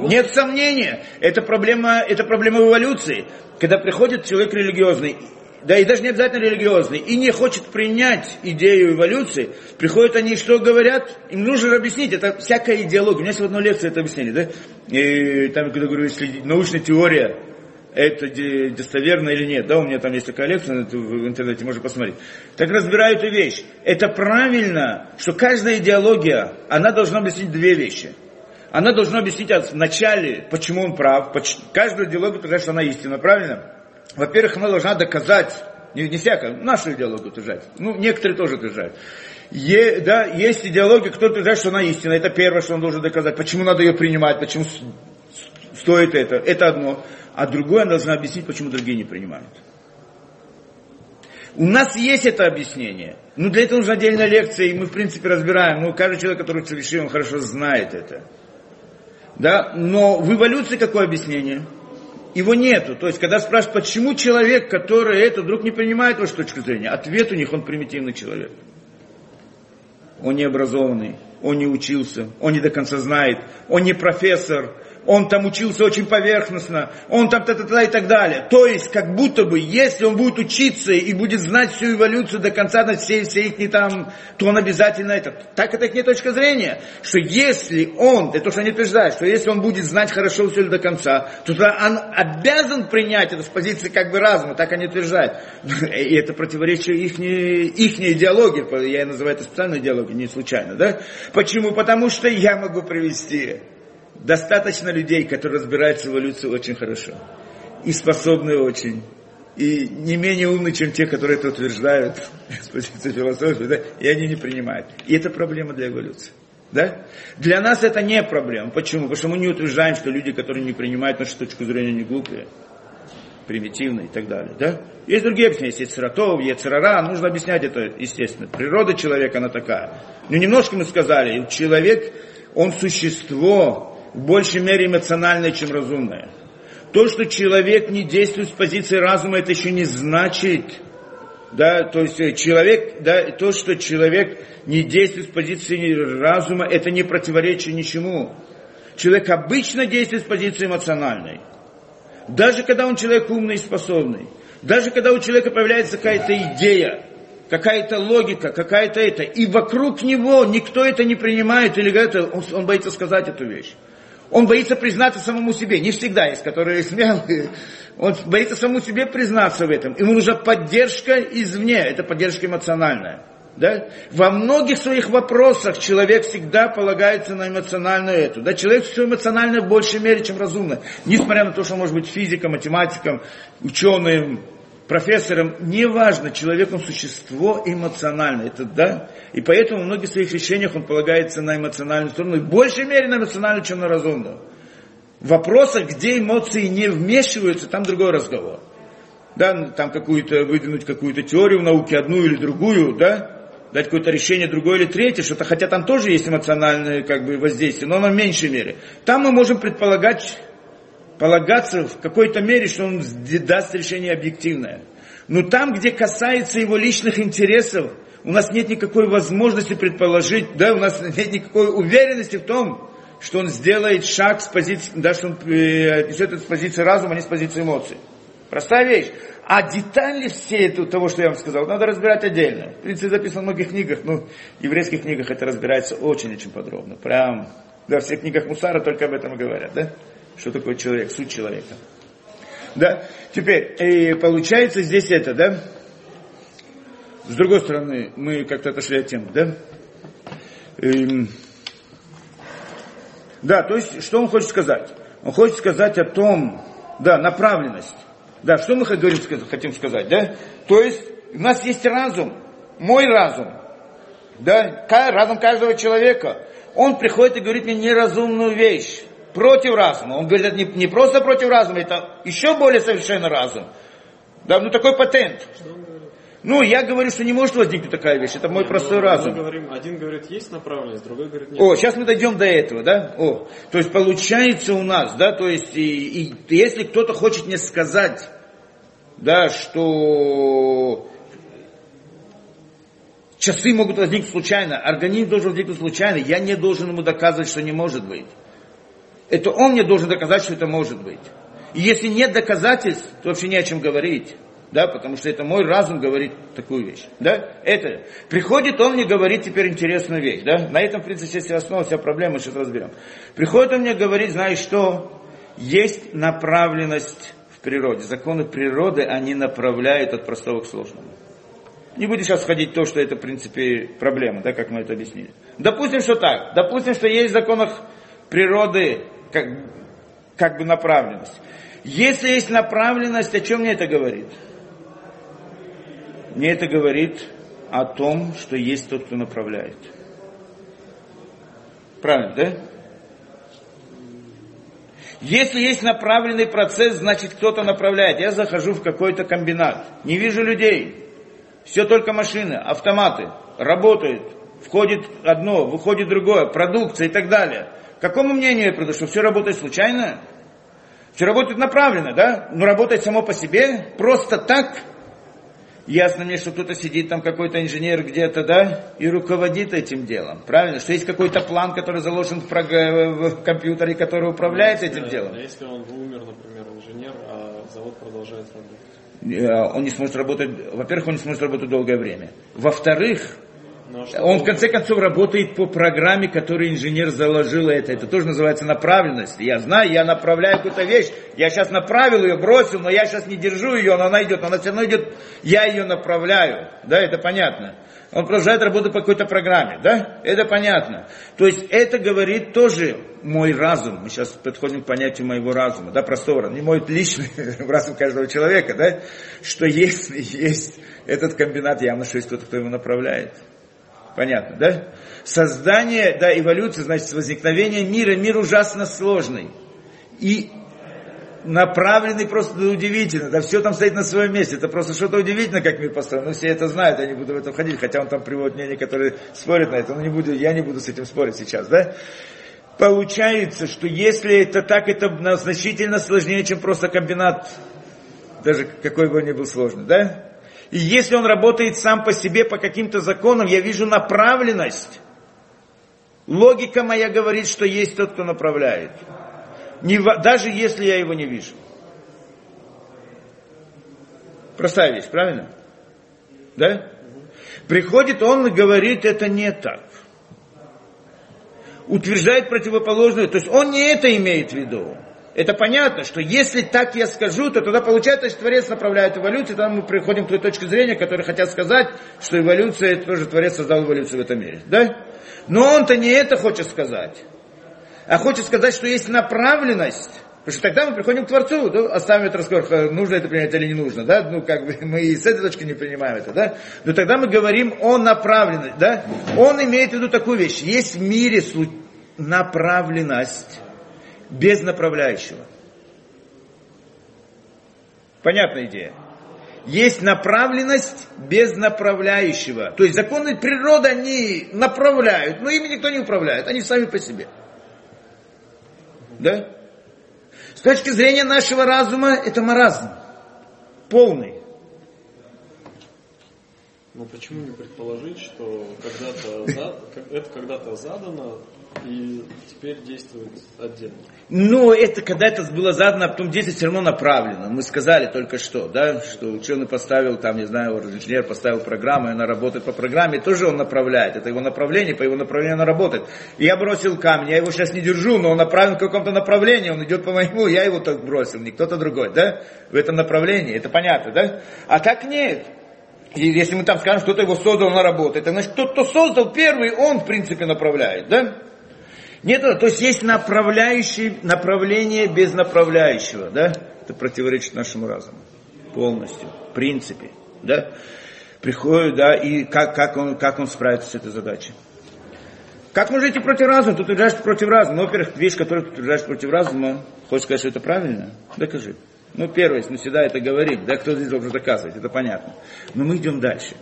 Нет сомнения, это проблема, это проблема эволюции. Когда приходит человек религиозный, да и даже не обязательно религиозный, и не хочет принять идею эволюции, приходят они, что говорят, им нужно объяснить, это всякая идеология. У меня одной лекции это объяснили, да? И там, когда говорю, если научная теория, это достоверно или нет, да, у меня там есть такая лекция в интернете, можно посмотреть. Так разбираю эту вещь. Это правильно, что каждая идеология, она должна объяснить две вещи. Она должна объяснить в начале, почему он прав. Каждую идеологию утверждает, что она истина, правильно? Во-первых, она должна доказать, не, не всякая, нашу идеологию утверждать. Ну, некоторые тоже утверждают. Е, да, есть идеология, кто утверждает, что она истина. Это первое, что он должен доказать. Почему надо ее принимать, почему стоит это. Это одно. А другое, она должна объяснить, почему другие не принимают. У нас есть это объяснение. Но для этого нужна отдельная лекция, и мы, в принципе, разбираем. Ну, каждый человек, который в он хорошо знает это. Да? Но в эволюции какое объяснение? Его нету. То есть, когда спрашивают, почему человек, который это вдруг не принимает вашу точку зрения, ответ у них, он примитивный человек. Он не образованный, он не учился, он не до конца знает, он не профессор, он там учился очень поверхностно, он там та-та-та и так далее. То есть, как будто бы, если он будет учиться и будет знать всю эволюцию до конца, на все, все их не там, то он обязательно это. Так это их не точка зрения, что если он, это то, что они утверждают, что если он будет знать хорошо все до конца, то он обязан принять это с позиции как бы разума, так они утверждают. И это противоречие их, их идеологии, я называю это специальной идеологией, не случайно, да? Почему? Потому что я могу привести достаточно людей, которые разбираются в эволюции очень хорошо. И способны очень. И не менее умны, чем те, которые это утверждают (laughs) с позиции философии, да, и они не принимают. И это проблема для эволюции. Да? Для нас это не проблема. Почему? Потому что мы не утверждаем, что люди, которые не принимают нашу точку зрения, не глупые, примитивные и так далее. Да? Есть другие объяснения. Есть Яцератов, Яцерара. Нужно объяснять это, естественно. Природа человека, она такая. Но немножко мы сказали, человек, он существо, в большей мере эмоциональное, чем разумное. То, что человек не действует с позиции разума, это еще не значит, да, то есть э, человек, да, то, что человек не действует с позиции разума, это не противоречит ничему. Человек обычно действует с позиции эмоциональной. Даже когда он человек умный и способный. Даже когда у человека появляется какая-то идея, какая-то логика, какая-то это, и вокруг него никто это не принимает или говорит, он, он боится сказать эту вещь. Он боится признаться самому себе. Не всегда есть, которые смелые. Он боится самому себе признаться в этом. Ему нужна поддержка извне. Это поддержка эмоциональная. Да? Во многих своих вопросах человек всегда полагается на эмоциональную эту. Да? Человек все эмоционально в большей мере, чем разумно. Несмотря на то, что он может быть физиком, математиком, ученым, профессором, неважно, человек он существо эмоциональное, это да, и поэтому в многих своих решениях он полагается на эмоциональную сторону, в большей мере на эмоциональную, чем на разумную. В вопросах, где эмоции не вмешиваются, там другой разговор. Да, там какую-то, выдвинуть какую-то теорию в науке, одну или другую, да, дать какое-то решение другое или третье, что-то, хотя там тоже есть эмоциональное как бы, воздействие, но оно меньшей мере. Там мы можем предполагать полагаться в какой-то мере, что он даст решение объективное. Но там, где касается его личных интересов, у нас нет никакой возможности предположить, да, у нас нет никакой уверенности в том, что он сделает шаг с позиции, да, что он э, отнесет это с позиции разума, а не с позиции эмоций. Простая вещь. А детали все это, того, что я вам сказал, надо разбирать отдельно. В принципе, записано в многих книгах, ну, в еврейских книгах это разбирается очень-очень подробно. Прям, да, в всех книгах Мусара только об этом и говорят, да? Что такое человек, суть человека. Да? Теперь, и получается здесь это, да? С другой стороны, мы как-то отошли от темы, да? Эм, да, то есть, что он хочет сказать? Он хочет сказать о том, да, направленность. Да, что мы говорим, хотим сказать, да? То есть, у нас есть разум, мой разум, да, разум каждого человека. Он приходит и говорит мне неразумную вещь против разума. Он говорит, это не, не просто против разума, это еще более совершенно разум. Да, ну такой патент. Ну, я говорю, что не может возникнуть такая вещь. Это мой Нет, простой разум. Мы говорим, один говорит, есть направленность, другой говорит, нет. О, сейчас мы дойдем до этого, да? О, то есть получается у нас, да, то есть, и, и если кто-то хочет мне сказать, да, что часы могут возникнуть случайно, организм должен возникнуть случайно, я не должен ему доказывать, что не может быть это он мне должен доказать, что это может быть. И если нет доказательств, то вообще не о чем говорить. Да, потому что это мой разум говорит такую вещь. Да? Это. Приходит он мне говорит теперь интересную вещь. Да? На этом, в принципе, вся основа, вся проблема, сейчас разберем. Приходит он мне говорит, знаешь что, есть направленность в природе. Законы природы, они направляют от простого к сложному. Не буду сейчас входить в то, что это, в принципе, проблема, да, как мы это объяснили. Допустим, что так. Допустим, что есть в законах природы как, как бы направленность. Если есть направленность, о чем мне это говорит? Мне это говорит о том, что есть тот, кто направляет. Правильно, да? Если есть направленный процесс, значит кто-то направляет. Я захожу в какой-то комбинат, не вижу людей, все только машины, автоматы, работают, входит одно, выходит другое, продукция и так далее. К какому мнению я приду, что все работает случайно? Все работает направленно, да? Но работает само по себе, просто так – Ясно мне, что кто-то сидит там, какой-то инженер где-то, да, и руководит этим делом. Правильно? Что есть какой-то план, который заложен в, прог... в компьютере, который управляет если, этим делом. А если он умер, например, инженер, а завод продолжает работать? Э, он не сможет работать, во-первых, он не сможет работать долгое время. Во-вторых, ну, он в конце концов работает по программе, которую инженер заложил это. Это тоже называется направленность. Я знаю, я направляю какую-то вещь. Я сейчас направил ее, бросил, но я сейчас не держу ее, но она идет. Она все равно идет, я ее направляю. Да, это понятно. Он продолжает работать по какой-то программе, да? Это понятно. То есть это говорит тоже мой разум. Мы сейчас подходим к понятию моего разума, да, простого Не мой личный (laughs) разум каждого человека, да? Что если (laughs) есть этот комбинат, явно, что есть кто-то, кто его направляет. Понятно, да? Создание, да, эволюция, значит, возникновение мира. Мир ужасно сложный. И направленный просто удивительно. Да все там стоит на своем месте. Это просто что-то удивительно, как мир построен. Ну, все это знают, я не буду в это входить, хотя он там приводит мнения, которые спорят на это. Но не буду, я не буду с этим спорить сейчас, да? Получается, что если это так, это значительно сложнее, чем просто комбинат, даже какой бы он ни был сложный, да? И если он работает сам по себе по каким-то законам, я вижу направленность. Логика моя говорит, что есть тот, кто направляет. Не, даже если я его не вижу. Простая вещь, правильно? Да? Приходит он и говорит, это не так. Утверждает противоположное. То есть он не это имеет в виду это понятно, что если так я скажу, то тогда получается, что Творец направляет эволюцию, тогда мы приходим к той точке зрения, которые хотят сказать, что эволюция, это тоже Творец создал эволюцию в этом мире. Да? Но он-то не это хочет сказать, а хочет сказать, что есть направленность, Потому что тогда мы приходим к Творцу, да, оставим этот разговор, нужно это принять или не нужно, да, ну, как бы мы и с этой точки не принимаем это, да, но тогда мы говорим о направленности, да, он имеет в виду такую вещь, есть в мире направленность, без направляющего. Понятная идея? Есть направленность без направляющего. То есть законы природы, они направляют, но ими никто не управляет, они сами по себе. Да? С точки зрения нашего разума, это маразм. Полный. Но почему не предположить, что когда-то это когда-то задано, и теперь действует отдельно. Но это когда это было задано, а потом действие все равно направлено. Мы сказали только что, да, что ученый поставил, там, не знаю, инженер поставил программу, и она работает по программе, тоже он направляет. Это его направление, по его направлению она работает. И я бросил камень, я его сейчас не держу, но он направлен в каком-то направлении, он идет по моему, я его так бросил, не кто-то другой, да, в этом направлении, это понятно, да? А так нет. И если мы там скажем, кто-то его создал, он работает, значит, тот, кто создал первый, он, в принципе, направляет, да? Нет, то есть есть направляющий, направление без направляющего, да? Это противоречит нашему разуму полностью, в принципе, да? Приходит, да, и как, как, он, как он справится с этой задачей. Как можно идти против разума? Ты утверждаешь против разума. Ну, во-первых, вещь, которую ты утверждаешь против разума, хочешь сказать, что это правильно? Докажи. Ну, первое, мы всегда это говорим, да, кто здесь должен доказывать, это понятно. Но мы идем дальше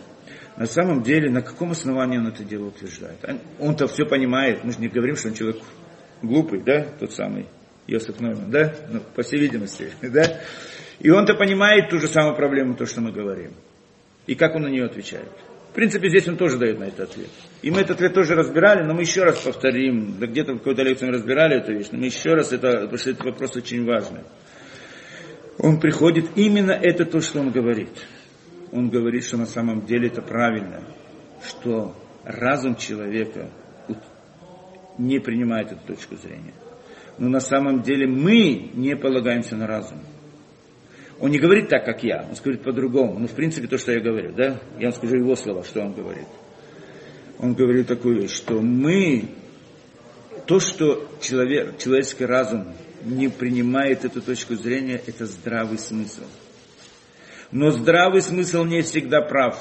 на самом деле, на каком основании он это дело утверждает? Он-то все понимает, мы же не говорим, что он человек глупый, да, тот самый Йосиф Нойман, да, ну, по всей видимости, (laughs) да, и он-то понимает ту же самую проблему, то, что мы говорим. И как он на нее отвечает? В принципе, здесь он тоже дает на этот ответ. И мы этот ответ тоже разбирали, но мы еще раз повторим, да где-то в какой-то лекции мы разбирали эту вещь, но мы еще раз, это, потому что это вопрос очень важный. Он приходит, именно это то, что он говорит он говорит, что на самом деле это правильно, что разум человека не принимает эту точку зрения. Но на самом деле мы не полагаемся на разум. Он не говорит так, как я, он говорит по-другому. Ну, в принципе, то, что я говорю, да? Я вам скажу его слова, что он говорит. Он говорит такую вещь, что мы то, что человек, человеческий разум не принимает эту точку зрения, это здравый смысл. Но здравый смысл не всегда прав.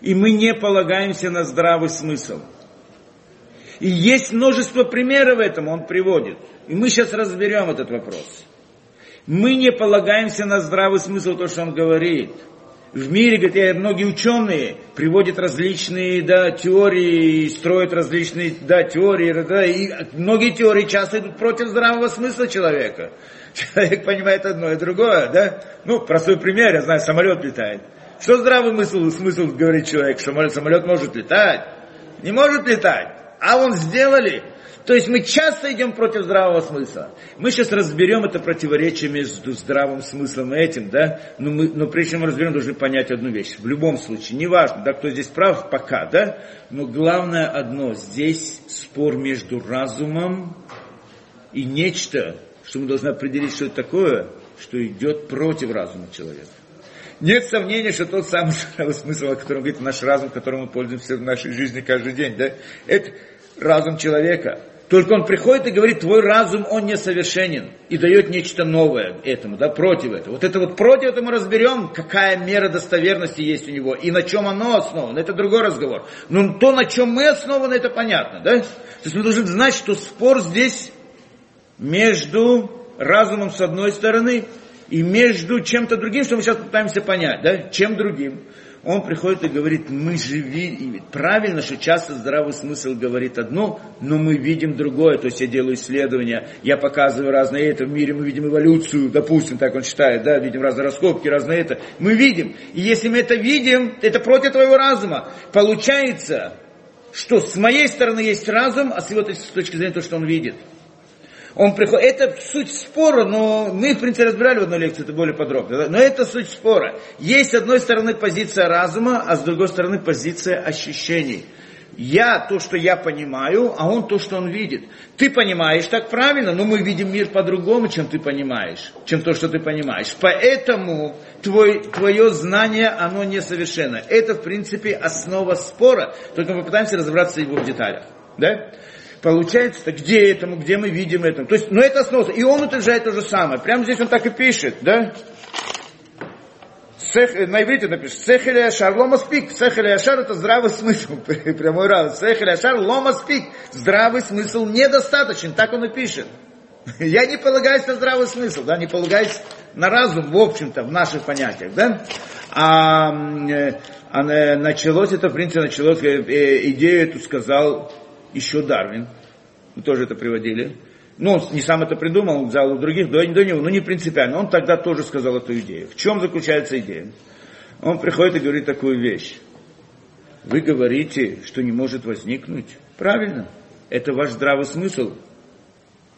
И мы не полагаемся на здравый смысл. И есть множество примеров этому, он приводит. И мы сейчас разберем этот вопрос. Мы не полагаемся на здравый смысл, то, что он говорит – в мире, говорит, многие ученые приводят различные да, теории, строят различные да, теории, да, и многие теории часто идут против здравого смысла человека. (laughs) Человек понимает одно и другое, да? Ну, простой пример, я знаю, самолет летает. Что здравый смысл, смысл говорит человек, что самолет, самолет может летать? Не может летать. А он сделали. То есть мы часто идем против здравого смысла. Мы сейчас разберем это противоречие между здравым смыслом и этим, да, но, мы, но прежде чем мы разберем, должны понять одну вещь. В любом случае, неважно, да, кто здесь прав, пока, да, но главное одно, здесь спор между разумом и нечто, что мы должны определить, что это такое, что идет против разума человека. Нет сомнения, что тот самый (laughs) здравый смысл, о котором говорит наш разум, которым мы пользуемся в нашей жизни каждый день, да, это разум человека. Только он приходит и говорит, твой разум, он несовершенен. И дает нечто новое этому, да, против этого. Вот это вот против этого мы разберем, какая мера достоверности есть у него. И на чем оно основано. Это другой разговор. Но то, на чем мы основаны, это понятно, да? То есть мы должны знать, что спор здесь между разумом с одной стороны и между чем-то другим, что мы сейчас пытаемся понять, да? Чем другим он приходит и говорит, мы же видим, правильно, что часто здравый смысл говорит одно, но мы видим другое, то есть я делаю исследования, я показываю разное это, в мире мы видим эволюцию, допустим, так он считает, да, видим разные раскопки, разное это, мы видим, и если мы это видим, это против твоего разума, получается, что с моей стороны есть разум, а с его точки зрения то, что он видит – он приходит, это суть спора, но мы, в принципе, разбирали в одной лекции это более подробно. Но это суть спора. Есть, с одной стороны, позиция разума, а с другой стороны, позиция ощущений. Я то, что я понимаю, а он то, что он видит. Ты понимаешь так правильно, но мы видим мир по-другому, чем ты понимаешь, чем то, что ты понимаешь. Поэтому твой, твое знание, оно несовершенно. Это, в принципе, основа спора, только мы пытаемся разобраться его в деталях. Да? Получается, где этому, где мы видим это. То есть, но это основа. И он утверждает то же самое. Прямо здесь он так и пишет, да? Сех, на иврите напишет, сехеля шар лома спик. Сехеля шар это здравый смысл. (laughs) Прямой раз. Сехеля шар лома спик. Здравый смысл недостаточен. Так он и пишет. (laughs) Я не полагаюсь на здравый смысл, да, не полагаюсь на разум, в общем-то, в наших понятиях, да. А, э, а началось это, в принципе, началось, э, э, идею эту сказал еще Дарвин, мы тоже это приводили. Ну, он не сам это придумал, взял у других до, до него, но не принципиально. Он тогда тоже сказал эту идею. В чем заключается идея? Он приходит и говорит такую вещь. Вы говорите, что не может возникнуть. Правильно. Это ваш здравый смысл.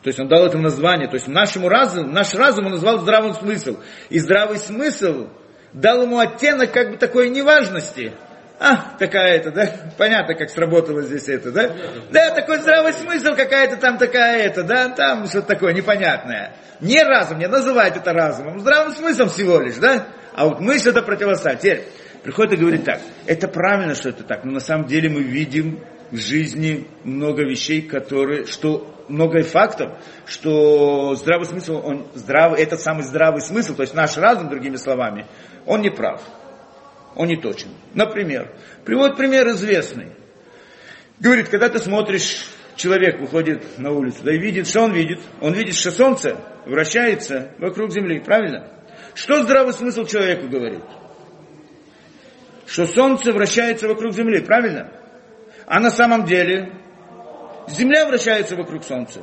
То есть он дал это название. То есть нашему разуму, наш разум он назвал здравым смысл. И здравый смысл дал ему оттенок как бы такой неважности а, какая-то, да, понятно, как сработало здесь это, да? Да, такой здравый смысл, какая-то там такая это, да, там что-то такое непонятное. Не разум, не называть это разумом, здравым смыслом всего лишь, да? А вот мысль это противостать. Теперь приходит и говорит так, это правильно, что это так, но на самом деле мы видим в жизни много вещей, которые, что много фактов, что здравый смысл, он здравый, этот самый здравый смысл, то есть наш разум, другими словами, он не прав он не точен. Например, приводит пример известный. Говорит, когда ты смотришь, человек выходит на улицу, да и видит, что он видит? Он видит, что солнце вращается вокруг Земли, правильно? Что здравый смысл человеку говорит? Что солнце вращается вокруг Земли, правильно? А на самом деле Земля вращается вокруг солнца.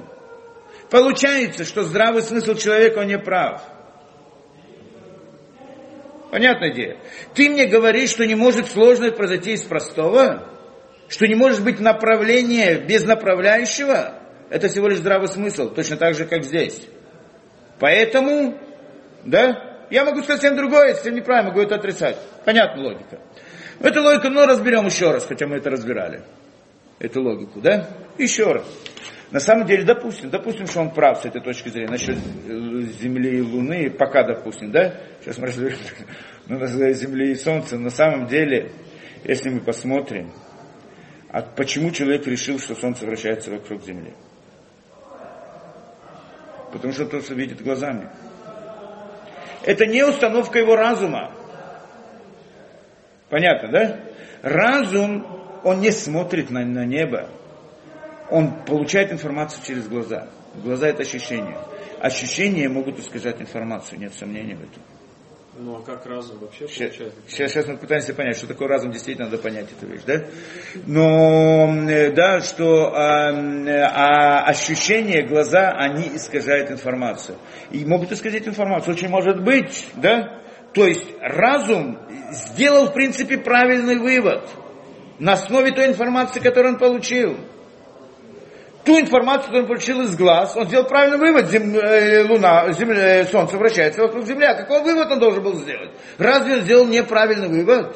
Получается, что здравый смысл человека, он не прав. Понятная идея. Ты мне говоришь, что не может сложное произойти из простого, что не может быть направление без направляющего. Это всего лишь здравый смысл, точно так же, как здесь. Поэтому, да, я могу сказать совсем другое, совсем неправильно, могу это отрицать. Понятна логика. Эту логику, но разберем еще раз, хотя мы это разбирали. Эту логику, да? Еще раз. На самом деле, допустим, допустим, что он прав с этой точки зрения насчет э, Земли и Луны, пока допустим, да? Сейчас мы разберем, ну, (laughs) Земли и Солнца. На самом деле, если мы посмотрим, А почему человек решил, что Солнце вращается вокруг Земли? Потому что то, что видит глазами. Это не установка его разума. Понятно, да? Разум, он не смотрит на, на небо. Он получает информацию через глаза. Глаза это ощущение. Ощущения могут искажать информацию, нет сомнений в этом. Ну а как разум вообще Сейчас, получает? сейчас, сейчас мы пытаемся понять, что такое разум, действительно надо понять эту вещь, да? Но, э, да, что а, а ощущения, глаза, они искажают информацию. И могут исказить информацию, очень может быть, да? То есть разум сделал, в принципе, правильный вывод на основе той информации, которую он получил ту информацию, которую он получил из глаз, он сделал правильный вывод, зем, э, Луна, земля, э, Солнце вращается вокруг Земли. А какой вывод он должен был сделать? Разве он сделал неправильный вывод?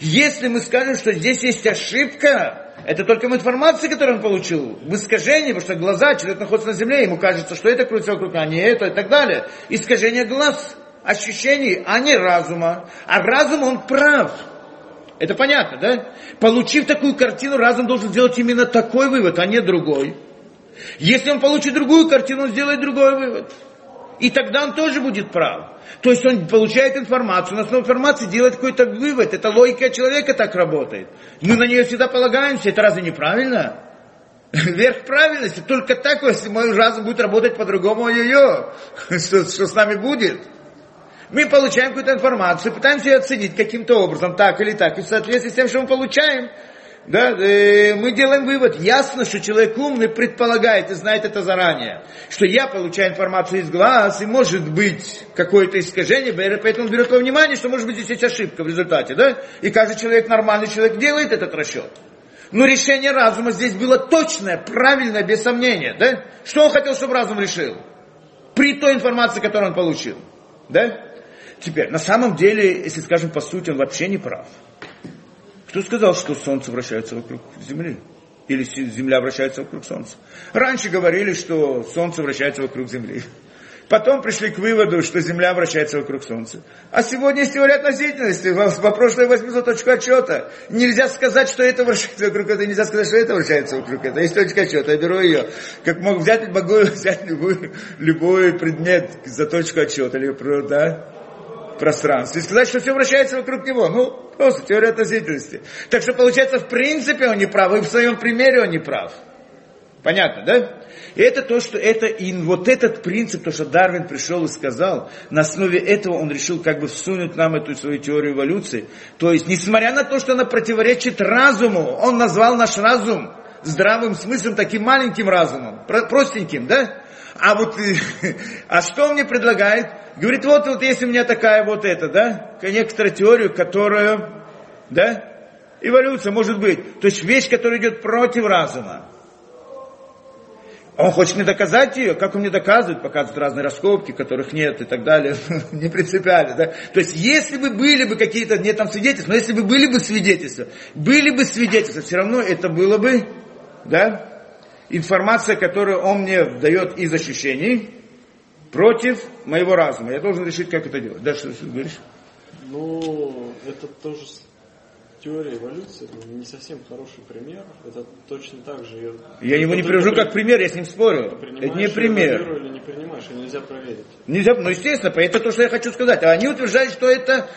Если мы скажем, что здесь есть ошибка, это только в информации, которую он получил, в искажении, потому что глаза, человек находится на земле, ему кажется, что это крутится вокруг, а не это и так далее. Искажение глаз, ощущений, а не разума. А разум, он прав. Это понятно, да? Получив такую картину, разум должен сделать именно такой вывод, а не другой. Если он получит другую картину, он сделает другой вывод. И тогда он тоже будет прав. То есть он получает информацию, на основе информации делает какой-то вывод. Это логика человека так работает. Мы на нее всегда полагаемся. Это разве неправильно? (laughs) Верх правильности. Только так, если мой разум будет работать по-другому, ой-ой-ой, (laughs) что, что с нами будет? Мы получаем какую-то информацию, пытаемся ее оценить каким-то образом, так или так, и в соответствии с тем, что мы получаем, да, э, мы делаем вывод. Ясно, что человек умный предполагает и знает это заранее, что я получаю информацию из глаз, и может быть какое-то искажение, поэтому он берет во внимание, что может быть здесь есть ошибка в результате, да, и каждый человек, нормальный человек делает этот расчет. Но решение разума здесь было точное, правильное, без сомнения, да? Что он хотел, чтобы разум решил? При той информации, которую он получил, да? Теперь, на самом деле, если скажем по сути, он вообще не прав. Кто сказал, что Солнце вращается вокруг Земли? Или Земля вращается вокруг Солнца? Раньше говорили, что Солнце вращается вокруг Земли. Потом пришли к выводу, что Земля вращается вокруг Солнца. А сегодня есть теория относительности. По прошлой возьму точку отчета. Нельзя сказать, что это вращается вокруг этого, нельзя сказать, что это вращается вокруг этого. Есть точка отчета, я беру ее. Как могу взять, могу (laughs) взять любой, любой предмет за точку отчета. Да? Пространстве и сказать, что все вращается вокруг него. Ну, просто теория относительности. Так что получается, в принципе он не прав, и в своем примере он не прав. Понятно, да? И это то, что это, и вот этот принцип, то, что Дарвин пришел и сказал, на основе этого он решил как бы всунуть нам эту свою теорию эволюции. То есть, несмотря на то, что она противоречит разуму, он назвал наш разум здравым смыслом, таким маленьким разумом, простеньким, да? А вот, (laughs) а что мне предлагает? Говорит, вот, вот есть у меня такая вот эта, да, некоторая теория, которая, да, эволюция может быть. То есть вещь, которая идет против разума. Он хочет мне доказать ее, как он мне доказывает, показывает разные раскопки, которых нет и так далее, (laughs) не принципиально. Да? То есть, если бы были бы какие-то, нет там свидетельства, но если бы были бы свидетельства, были бы свидетельства, все равно это было бы, да, информация, которую он мне дает из ощущений, против моего разума. Я должен решить, как это делать. Дальше что ты говоришь? Ну, это тоже теория эволюции, не совсем хороший пример. Это точно так же. Ее, я его не привожу как пример, я с ним спорю. Это не пример. или не принимаешь, и нельзя проверить. Нельзя, ну естественно, это то, что я хочу сказать. А они утверждают, что это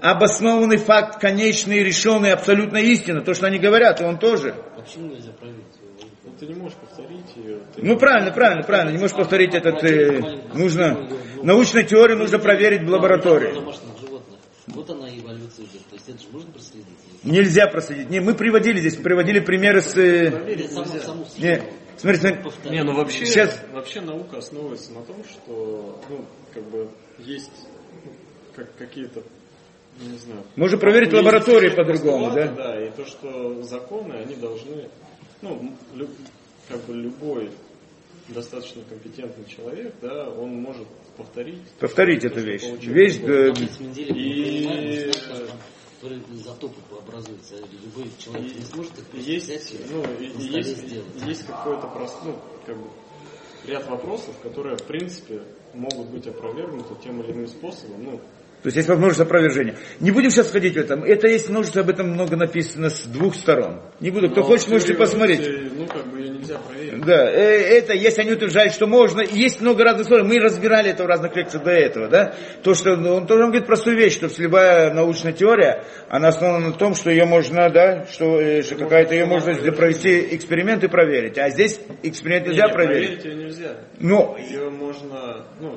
обоснованный факт, конечный, решенный, абсолютно истина. То, что они говорят, и он тоже. А почему нельзя проверить? Ну, ты не можешь повторить ее. Ты... Ну, правильно, правильно, правильно. Не можешь повторить этот... Э, нужно... Научную теорию нужно проверить в лаборатории. Вот она эволюция идет. То есть это же можно проследить? Нельзя проследить. Не, мы приводили здесь, приводили примеры с... Э, не, смотри, смотри. Не, ну вообще, Сейчас... вообще наука основывается на том, что, ну, как бы, есть ну, как, какие-то не знаю. Можно проверить в лаборатории по-другому, да? Да, и то, что законы, они должны ну, люб, как бы любой достаточно компетентный человек, да, он может повторить. Повторить эту вещь. Вещь, да, и изотопы образуются. Любой человек не сможет их есть, взять ну, есть, есть какой-то просто, ну, как бы, ряд вопросов, которые, в принципе, могут быть опровергнуты тем или иным способом. Ну, То есть есть возможность опровержения. Не будем сейчас ходить в этом. Это есть множество, об этом много написано с двух сторон. Не буду. Кто Но хочет, в можете посмотреть. Ну, как бы нельзя проверить. Да, э, это, если они утверждают, что можно, есть много разных слов. Мы разбирали это в разных лекциях до этого, да. То, что ну, он тоже говорит простую вещь, что любая научная теория, она основана на том, что ее можно, да, что, э, что какая-то ее можно провести эксперимент и проверить. А здесь эксперимент Не, нельзя не, проверить. проверить ее нельзя. Ну, Ее можно, ну,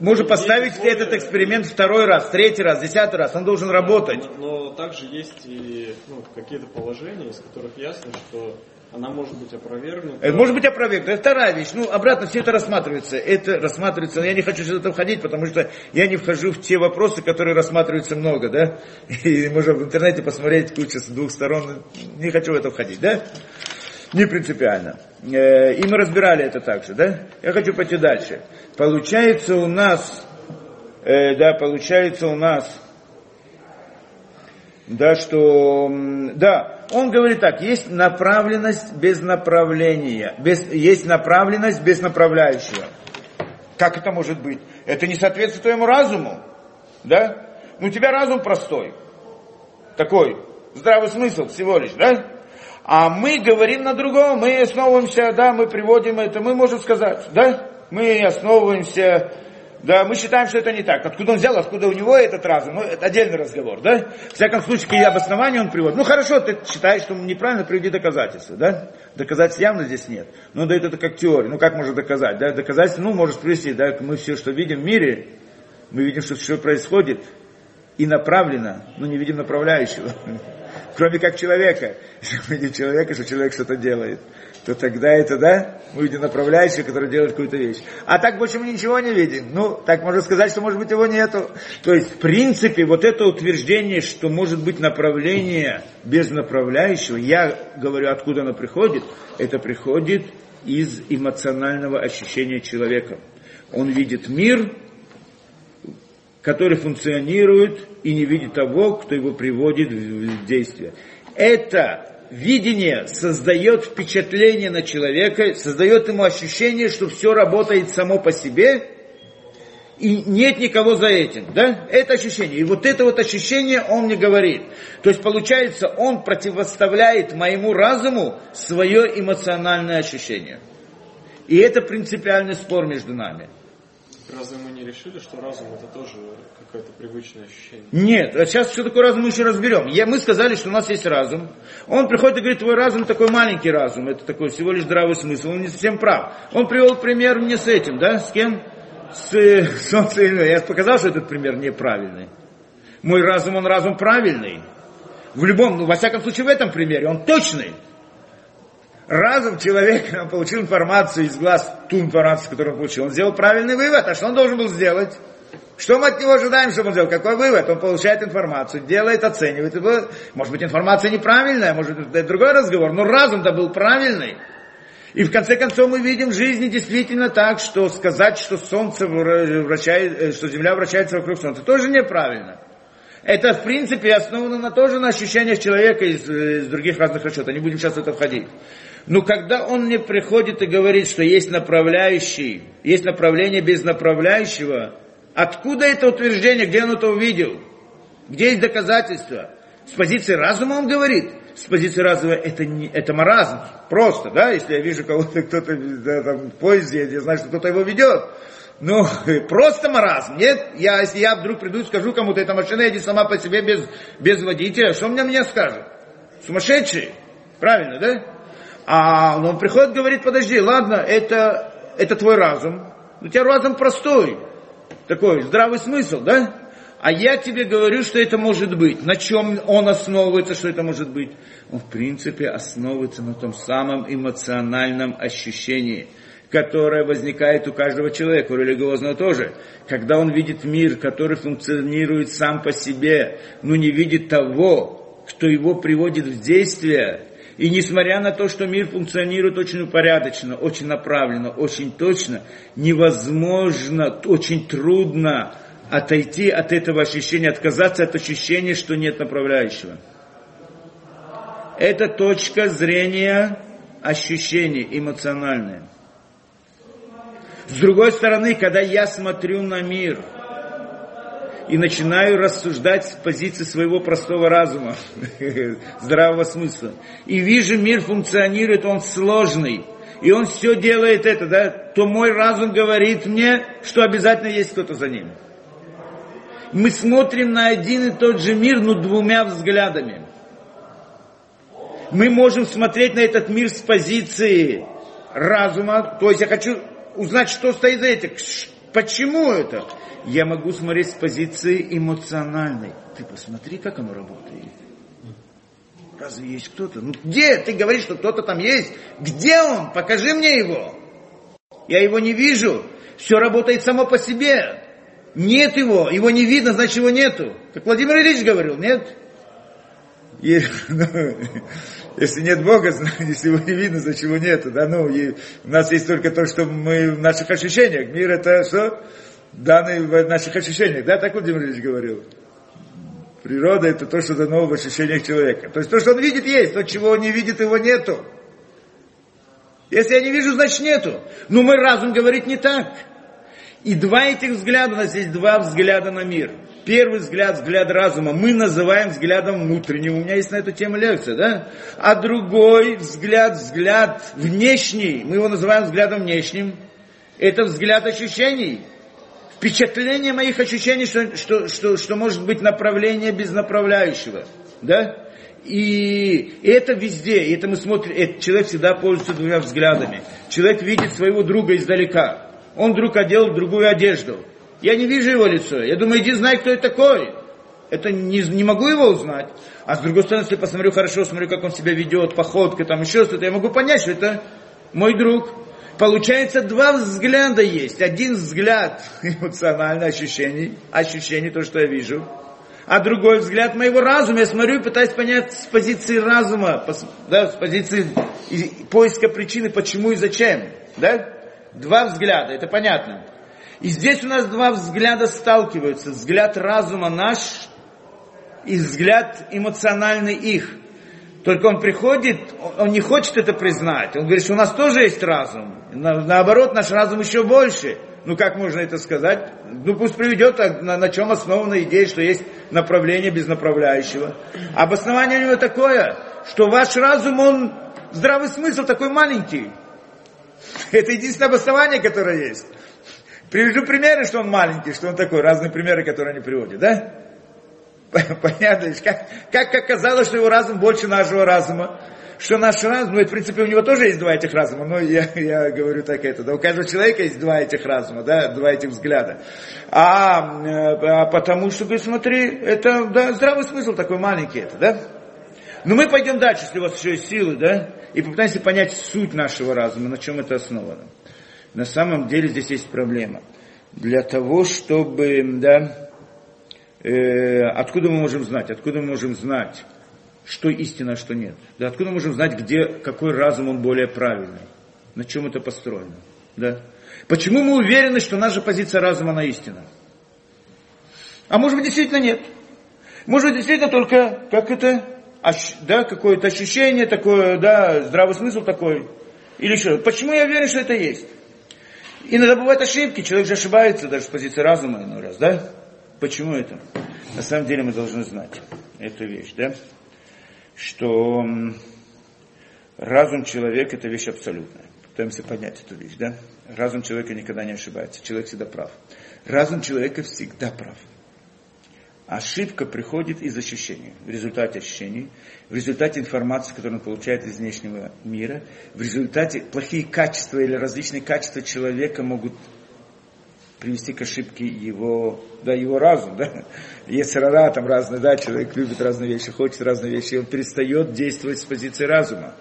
можно Есть поставить условия- этот эксперимент второй раз, третий раз, десятый раз, он должен работать. Но, но также есть и ну, какие-то положения, из которых ясно, что она может быть опровергнута. Это может быть опровергнуто. Это вторая вещь. Ну, обратно все это рассматривается. Это рассматривается. Я не хочу сейчас это входить, потому что я не вхожу в те вопросы, которые рассматриваются много, да. (laughs) И можно в интернете посмотреть кучу с двух сторон. Не хочу в это входить, да. Не принципиально. Э, И мы разбирали это также, да. Я хочу пойти дальше. Получается у нас, э, да, получается у нас, да, что, да, он говорит так, есть направленность без направления, без, есть направленность без направляющего. Как это может быть? Это не соответствует твоему разуму, да? Ну, у тебя разум простой, такой, здравый смысл всего лишь, да? А мы говорим на другом, мы основываемся, да, мы приводим это, мы можем сказать, да? Мы основываемся, да, мы считаем, что это не так. Откуда он взял, откуда у него этот разум, ну, это отдельный разговор, да? В всяком случае, какие обоснования он приводит. Ну, хорошо, ты считаешь, что неправильно, приведи доказательства, да? Доказательств явно здесь нет. Но дает это как теория. Ну, как можно доказать, да? Доказательства, ну, можешь привести, да? Мы все, что видим в мире, мы видим, что все происходит, и направлено, но не видим направляющего. Кроме как человека. (laughs) Если мы видим человека, что человек что-то делает, то тогда это, да, мы видим направляющего, который делает какую-то вещь. А так больше мы ничего не видим. Ну, так можно сказать, что может быть его нету. То есть, в принципе, вот это утверждение, что может быть направление без направляющего, я говорю, откуда оно приходит, это приходит из эмоционального ощущения человека. Он видит мир, который функционирует и не видит того, кто его приводит в действие. Это видение создает впечатление на человека, создает ему ощущение, что все работает само по себе, и нет никого за этим, да? Это ощущение. И вот это вот ощущение он мне говорит. То есть получается, он противоставляет моему разуму свое эмоциональное ощущение. И это принципиальный спор между нами. Разве мы не решили, что разум это тоже какое-то привычное ощущение? Нет, а сейчас что такое разум мы еще разберем. Я, мы сказали, что у нас есть разум. Он приходит и говорит, твой разум такой маленький разум, это такой всего лишь здравый смысл. Он не совсем прав. Он привел пример мне с этим, да, с кем? С э, (laughs) Солнцем. Я показал, что этот пример неправильный. Мой разум, он разум правильный. В любом, ну, во всяком случае, в этом примере он точный. Разум человека (laughs) получил информацию из глаз, ту информацию, которую он получил. Он сделал правильный вывод. А что он должен был сделать? Что мы от него ожидаем, чтобы он сделал? Какой вывод? Он получает информацию, делает, оценивает. Может быть, информация неправильная, может быть, это другой разговор, но разум-то был правильный. И в конце концов мы видим в жизни действительно так, что сказать, что Солнце вра- вращает, э, что Земля вращается вокруг Солнца, тоже неправильно. Это, в принципе, основано на, тоже на ощущениях человека из, э, из других разных расчетов. Не будем сейчас в это входить. Но когда он мне приходит и говорит, что есть направляющий, есть направление без направляющего, откуда это утверждение, где он это увидел? Где есть доказательства? С позиции разума он говорит. С позиции разума это, не, это маразм. Просто, да, если я вижу кого-то, (laughs) кто-то да, там, в поезде, я знаю, что кто-то его ведет. Ну, (laughs) просто маразм. Нет, я, если я вдруг приду и скажу кому-то, эта машина едет сама по себе без, без водителя, что мне, мне скажет? Сумасшедший. Правильно, да? А он приходит, говорит, подожди, ладно, это, это твой разум. У тебя разум простой. Такой здравый смысл, да? А я тебе говорю, что это может быть. На чем он основывается, что это может быть? Он, в принципе, основывается на том самом эмоциональном ощущении, которое возникает у каждого человека, у религиозного тоже. Когда он видит мир, который функционирует сам по себе, но не видит того, кто его приводит в действие, и несмотря на то, что мир функционирует очень упорядоченно, очень направленно, очень точно, невозможно, очень трудно отойти от этого ощущения, отказаться от ощущения, что нет направляющего. Это точка зрения ощущений эмоциональные. С другой стороны, когда я смотрю на мир, и начинаю рассуждать с позиции своего простого разума, (laughs) здравого смысла. И вижу, мир функционирует, он сложный, и он все делает это, да, то мой разум говорит мне, что обязательно есть кто-то за ним. Мы смотрим на один и тот же мир, но двумя взглядами. Мы можем смотреть на этот мир с позиции разума, то есть я хочу узнать, что стоит за этим, почему это. Я могу смотреть с позиции эмоциональной. Ты посмотри, как оно работает. Разве есть кто-то? Ну где? Ты говоришь, что кто-то там есть. Где он? Покажи мне его. Я его не вижу. Все работает само по себе. Нет его. Его не видно, значит его нету. Как Владимир Ильич говорил, нет? (laughs) Ну, если нет Бога, (laughs) если его не видно, значит его нету. Да? Ну, и у нас есть только то, что мы в наших ощущениях. Мир это что? Данный в наших ощущениях. Да, так Владимир Ильич говорил. Природа это то, что дано в ощущениях человека. То есть то, что он видит, есть. То, чего он не видит, его нету. Если я не вижу, значит нету. Но мой разум говорит не так. И два этих взгляда, у нас есть два взгляда на мир. Первый взгляд, взгляд разума, мы называем взглядом внутренним. У меня есть на эту тему лекция, да? А другой взгляд, взгляд внешний, мы его называем взглядом внешним. Это взгляд ощущений впечатление моих ощущений, что, что, что, что может быть направление без направляющего. Да? И это везде, и это мы смотрим, это человек всегда пользуется двумя взглядами. Человек видит своего друга издалека. Он вдруг одел другую одежду. Я не вижу его лицо. Я думаю, иди знай, кто это такой. Это не, не могу его узнать. А с другой стороны, если посмотрю хорошо, смотрю, как он себя ведет, походка, там еще что-то, я могу понять, что это мой друг. Получается, два взгляда есть. Один взгляд (laughs) эмоциональный, ощущений, ощущений, то, что я вижу. А другой взгляд моего разума. Я смотрю и пытаюсь понять с позиции разума, да, с позиции поиска причины, почему и зачем. Да? Два взгляда, это понятно. И здесь у нас два взгляда сталкиваются. Взгляд разума наш и взгляд эмоциональный их. Только он приходит, он не хочет это признать. Он говорит, что у нас тоже есть разум. На, наоборот, наш разум еще больше. Ну как можно это сказать? Ну пусть приведет, на, на чем основана идея, что есть направление без направляющего. Обоснование у него такое, что ваш разум, он здравый смысл такой маленький. (laughs) Это единственное обоснование, которое есть. Приведу примеры, что он маленький, что он такой, разные примеры, которые они приводят, да? (laughs) Понятно, как, как оказалось, что его разум больше нашего разума. Что наш разум, ну, в принципе, у него тоже есть два этих разума, но я, (laughs) я говорю так это, да, у каждого человека есть два этих разума, да, два этих взгляда. А, э, а потому что, говорит, смотри, это, да, здравый смысл такой маленький это, да. Но мы пойдем дальше, если у вас еще есть силы, да, и попытаемся понять суть нашего разума, на чем это основано. На самом деле здесь есть проблема. Для того, чтобы, да, э, откуда мы можем знать? Откуда мы можем знать, что истина, а что нет? Да, откуда мы можем знать, где, какой разум он более правильный? На чем это построено? Да? Почему мы уверены, что наша позиция разума на истина? А может быть действительно нет. Может быть действительно только, как это, да, какое-то ощущение такое, да, здравый смысл такой. Или что? Почему я уверен, что это есть? Иногда бывают ошибки, человек же ошибается даже с позиции разума иной раз, да? Почему это? На самом деле мы должны знать эту вещь, да? Что разум человека это вещь абсолютная. Пытаемся понять эту вещь, да? Разум человека никогда не ошибается, человек всегда прав. Разум человека всегда прав. Ошибка приходит из ощущений, в результате ощущений, в результате информации, которую он получает из внешнего мира, в результате плохие качества или различные качества человека могут привести к ошибке его, да, его разум, да. Есть рара, там разные, да, человек любит разные вещи, хочет разные вещи, и он перестает действовать с позиции разума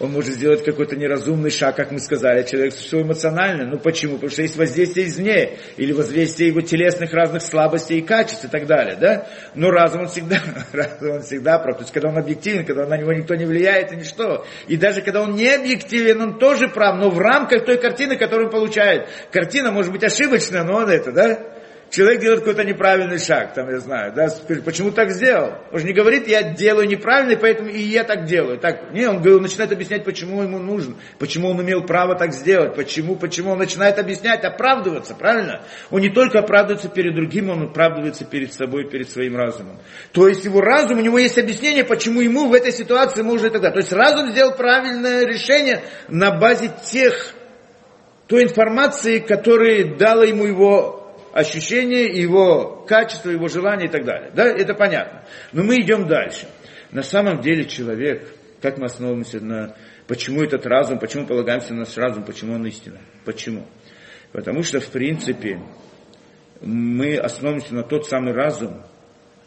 он может сделать какой-то неразумный шаг, как мы сказали, человек существо эмоциональное. Ну почему? Потому что есть воздействие извне, или воздействие его телесных разных слабостей и качеств и так далее, да? Но разум он всегда, (laughs) разум он всегда прав. То есть когда он объективен, когда на него никто не влияет и ничто. И даже когда он не объективен, он тоже прав, но в рамках той картины, которую он получает. Картина может быть ошибочная, но он это, да? Человек делает какой-то неправильный шаг, там, я знаю, да, почему так сделал? Он же не говорит, я делаю неправильно, поэтому и я так делаю. Так, не, он говорит, начинает объяснять, почему ему нужно, почему он имел право так сделать, почему, почему он начинает объяснять, оправдываться, правильно? Он не только оправдывается перед другим, он оправдывается перед собой, перед своим разумом. То есть его разум, у него есть объяснение, почему ему в этой ситуации можно и тогда. То есть разум сделал правильное решение на базе тех той информации, которую дало ему его ощущение, его качество, его желание и так далее. Да, это понятно. Но мы идем дальше. На самом деле человек, как мы основываемся на... Почему этот разум, почему полагаемся на наш разум, почему он истина? Почему? Потому что, в принципе, мы основываемся на тот самый разум,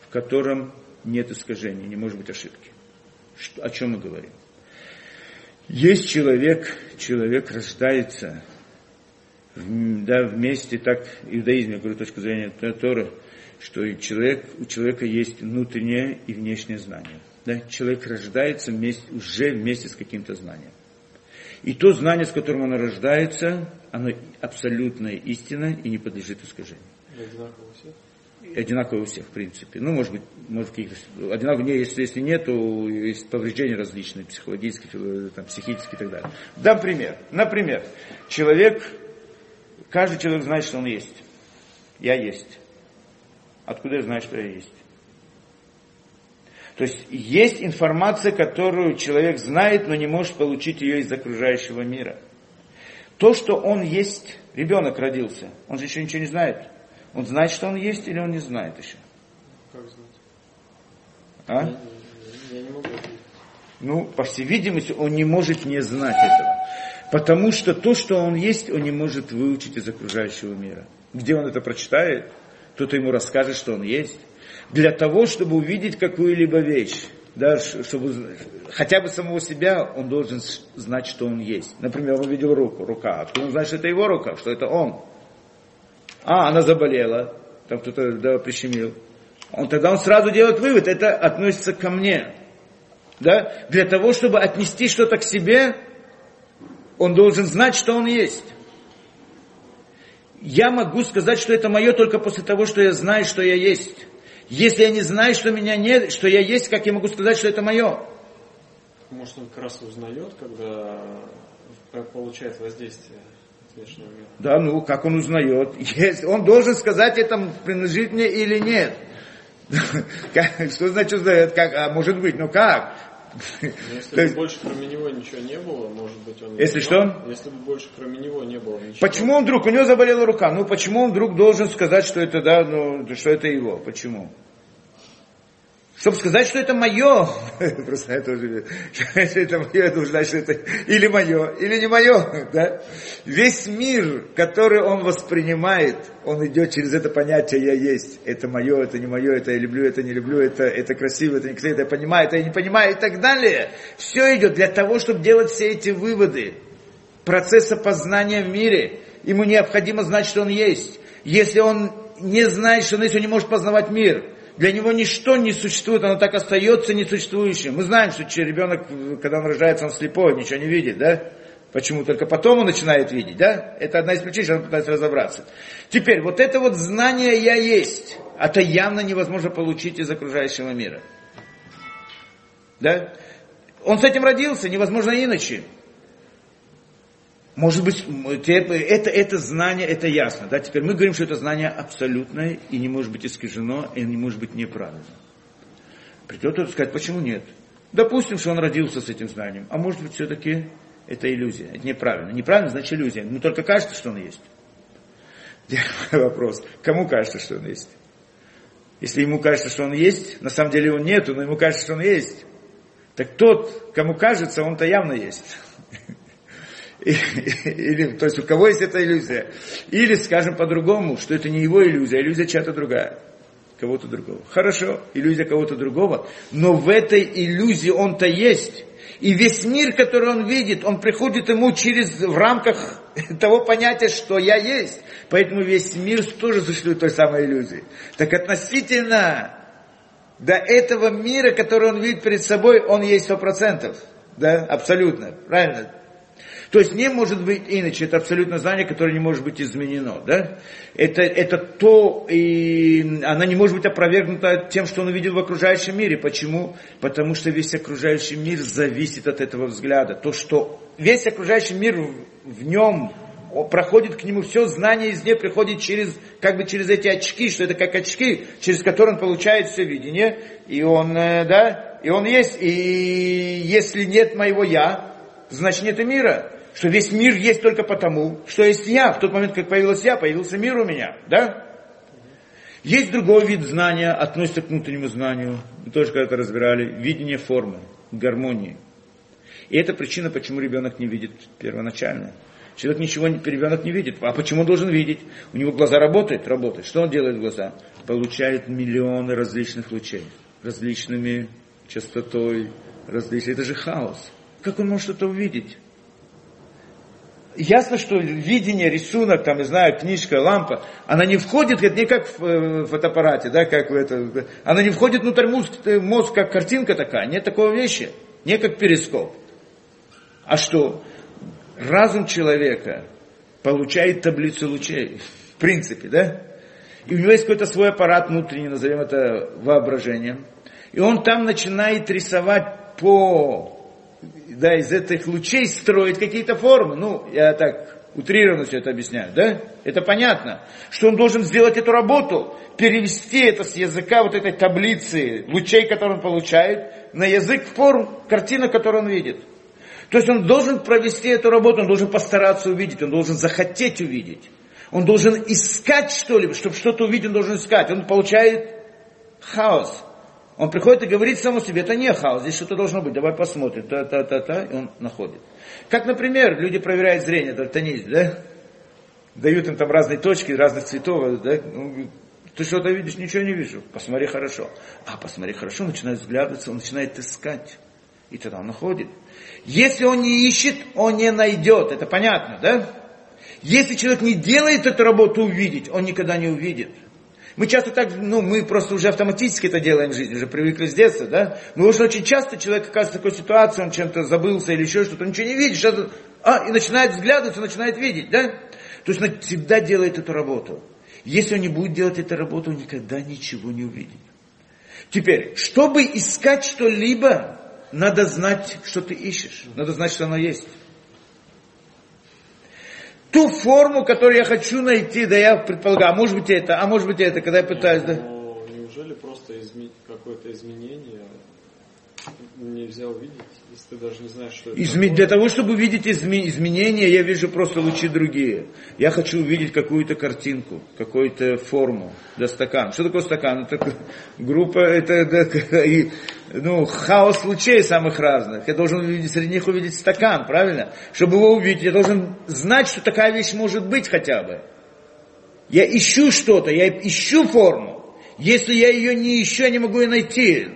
в котором нет искажений, не может быть ошибки. Что, о чем мы говорим? Есть человек, человек рождается да, вместе так иудаизм, я говорю, точку зрения Торы, что человек, у человека есть внутреннее и внешнее знание. Да? Человек рождается вместе, уже вместе с каким-то знанием. И то знание, с которым он рождается, оно абсолютная истина и не подлежит искажению. Одинаково у всех? Одинаково у всех, в принципе. Ну, может быть, может каких-то... Одинаково, не, если, если нет, то есть повреждения различные, психологические, там, психические и так далее. Дам пример. Например, человек Каждый человек знает, что он есть. Я есть. Откуда я знаю, что я есть? То есть есть информация, которую человек знает, но не может получить ее из окружающего мира. То, что он есть, ребенок родился, он же еще ничего не знает. Он знает, что он есть, или он не знает еще? Как знать? А? Я, я не могу Ну, по всей видимости, он не может не знать этого. Потому что то, что он есть, он не может выучить из окружающего мира. Где он это прочитает, кто-то ему расскажет, что он есть. Для того, чтобы увидеть какую-либо вещь, да, чтобы хотя бы самого себя, он должен знать, что он есть. Например, он увидел руку, рука. Откуда он знает, что это его рука, что это он? А, она заболела, там кто-то да, прищемил. Он, тогда он сразу делает вывод, это относится ко мне. Да? Для того, чтобы отнести что-то к себе, он должен знать, что он есть. Я могу сказать, что это мое только после того, что я знаю, что я есть. Если я не знаю, что меня нет, что я есть, как я могу сказать, что это мое? Может, он как раз узнает, когда получает воздействие внешнего мира. Да, ну, как он узнает? Есть, он должен сказать, это принадлежит мне или нет. (laughs) Что значит узнает? Как, а может быть, ну как? Если бы есть... больше кроме него ничего не было, может быть он... Если что? Если бы больше кроме него не было ничего. Почему он вдруг, у него заболела рука, ну почему он вдруг должен сказать, что это, да, ну, что это его? Почему? Чтобы сказать, что это мое, (laughs) просто я тоже, если (laughs) это мое, это значит, что это или мое, или не мое. (laughs) Да? Весь мир, который он воспринимает, он идет через это понятие «я есть». Это мое, это не мое, это я люблю, это не люблю, это, это красиво, это не красиво, это я понимаю, это я не понимаю и так далее. Все идет для того, чтобы делать все эти выводы. Процесса познания в мире. Ему необходимо знать, что он есть. Если он не знает, что он есть, он не может познавать мир. Для него ничто не существует, оно так остается несуществующим. Мы знаем, что ребенок, когда он рождается, он слепой, ничего не видит, да? Почему? Только потом он начинает видеть, да? Это одна из причин, что он пытается разобраться. Теперь, вот это вот знание «я есть», это явно невозможно получить из окружающего мира. Да? Он с этим родился, невозможно иначе. Может быть, это, это знание, это ясно. Да? Теперь мы говорим, что это знание абсолютное и не может быть искажено, и не может быть неправильно. Придет кто-то сказать, почему нет? Допустим, что он родился с этим знанием, а может быть, все-таки это иллюзия, это неправильно. Неправильно значит иллюзия. Ему только кажется, что он есть. Вопрос. Кому кажется, что он есть? Если ему кажется, что он есть, на самом деле он нету, но ему кажется, что он есть. Так тот, кому кажется, он-то явно есть. (laughs) Или, то есть у кого есть эта иллюзия. Или, скажем по-другому, что это не его иллюзия, а иллюзия чья-то другая. Кого-то другого. Хорошо, иллюзия кого-то другого. Но в этой иллюзии он-то есть. И весь мир, который он видит, он приходит ему через, в рамках (laughs) того понятия, что я есть. Поэтому весь мир тоже существует той самой иллюзии. Так относительно до этого мира, который он видит перед собой, он есть сто процентов. Да, абсолютно. Правильно? То есть не может быть иначе, это абсолютно знание, которое не может быть изменено. Да? Это, это то, и она не может быть опровергнута тем, что он увидел в окружающем мире. Почему? Потому что весь окружающий мир зависит от этого взгляда. То, что весь окружающий мир в, в нем проходит к нему все знание из нее приходит через, как бы через эти очки, что это как очки, через которые он получает все видение, и он, э, да, и он есть, и если нет моего я, значит нет и мира что весь мир есть только потому, что есть я. В тот момент, как появилась я, появился мир у меня. Да? Есть другой вид знания, относится к внутреннему знанию. Мы тоже когда-то разбирали. Видение формы, гармонии. И это причина, почему ребенок не видит первоначально. Человек ничего, ребенок не видит. А почему он должен видеть? У него глаза работают? Работают. Что он делает глаза? Получает миллионы различных лучей. Различными частотой, различными. Это же хаос. Как он может это увидеть? Ясно, что видение, рисунок, там, не знаю, книжка, лампа, она не входит, это не как в э, фотоаппарате, да, как в это, она не входит внутрь мозг, э, мозг как картинка такая, нет такого вещи, не как перископ. А что? Разум человека получает таблицу лучей, в принципе, да? И у него есть какой-то свой аппарат внутренний, назовем это воображением. И он там начинает рисовать по да, из этих лучей строить какие-то формы. Ну, я так утрированно все это объясняю, да? Это понятно. Что он должен сделать эту работу, перевести это с языка вот этой таблицы лучей, которые он получает, на язык форм, картина, которую он видит. То есть он должен провести эту работу, он должен постараться увидеть, он должен захотеть увидеть. Он должен искать что-либо, чтобы что-то увидеть, он должен искать. Он получает хаос. Он приходит и говорит самому себе, это не хаос, здесь что-то должно быть, давай посмотрим, та-та-та-та, и он находит. Как, например, люди проверяют зрение, дальтонизм, да? Дают им там разные точки, разных цветов, да? Ну, ты что-то видишь, ничего не вижу, посмотри хорошо. А, посмотри хорошо, начинает взглядываться, он начинает искать. И тогда он находит. Если он не ищет, он не найдет, это понятно, да? Если человек не делает эту работу увидеть, он никогда не увидит. Мы часто так, ну, мы просто уже автоматически это делаем в жизни, уже привыкли с детства, да? Но уж очень часто человек оказывается в такой ситуации, он чем-то забылся или еще что-то, ничего не видит, сейчас, а, и начинает взглядываться, начинает видеть, да? То есть он всегда делает эту работу. Если он не будет делать эту работу, он никогда ничего не увидит. Теперь, чтобы искать что-либо, надо знать, что ты ищешь. Надо знать, что оно есть ту форму, которую я хочу найти, да я предполагаю, а может быть это, а может быть это, когда я пытаюсь, да. Но неужели просто изме... какое-то изменение нельзя увидеть, если ты даже не знаешь, что это Изме... Для того, чтобы увидеть изме... изменения, я вижу просто лучи другие. Я хочу увидеть какую-то картинку, какую-то форму, да, стакан. Что такое стакан? Это группа, это, да, (laughs) и, ну, хаос лучей самых разных. Я должен увидеть, среди них увидеть стакан, правильно? Чтобы его увидеть, я должен знать, что такая вещь может быть хотя бы. Я ищу что-то, я ищу форму. Если я ее не ищу, я не могу ее найти.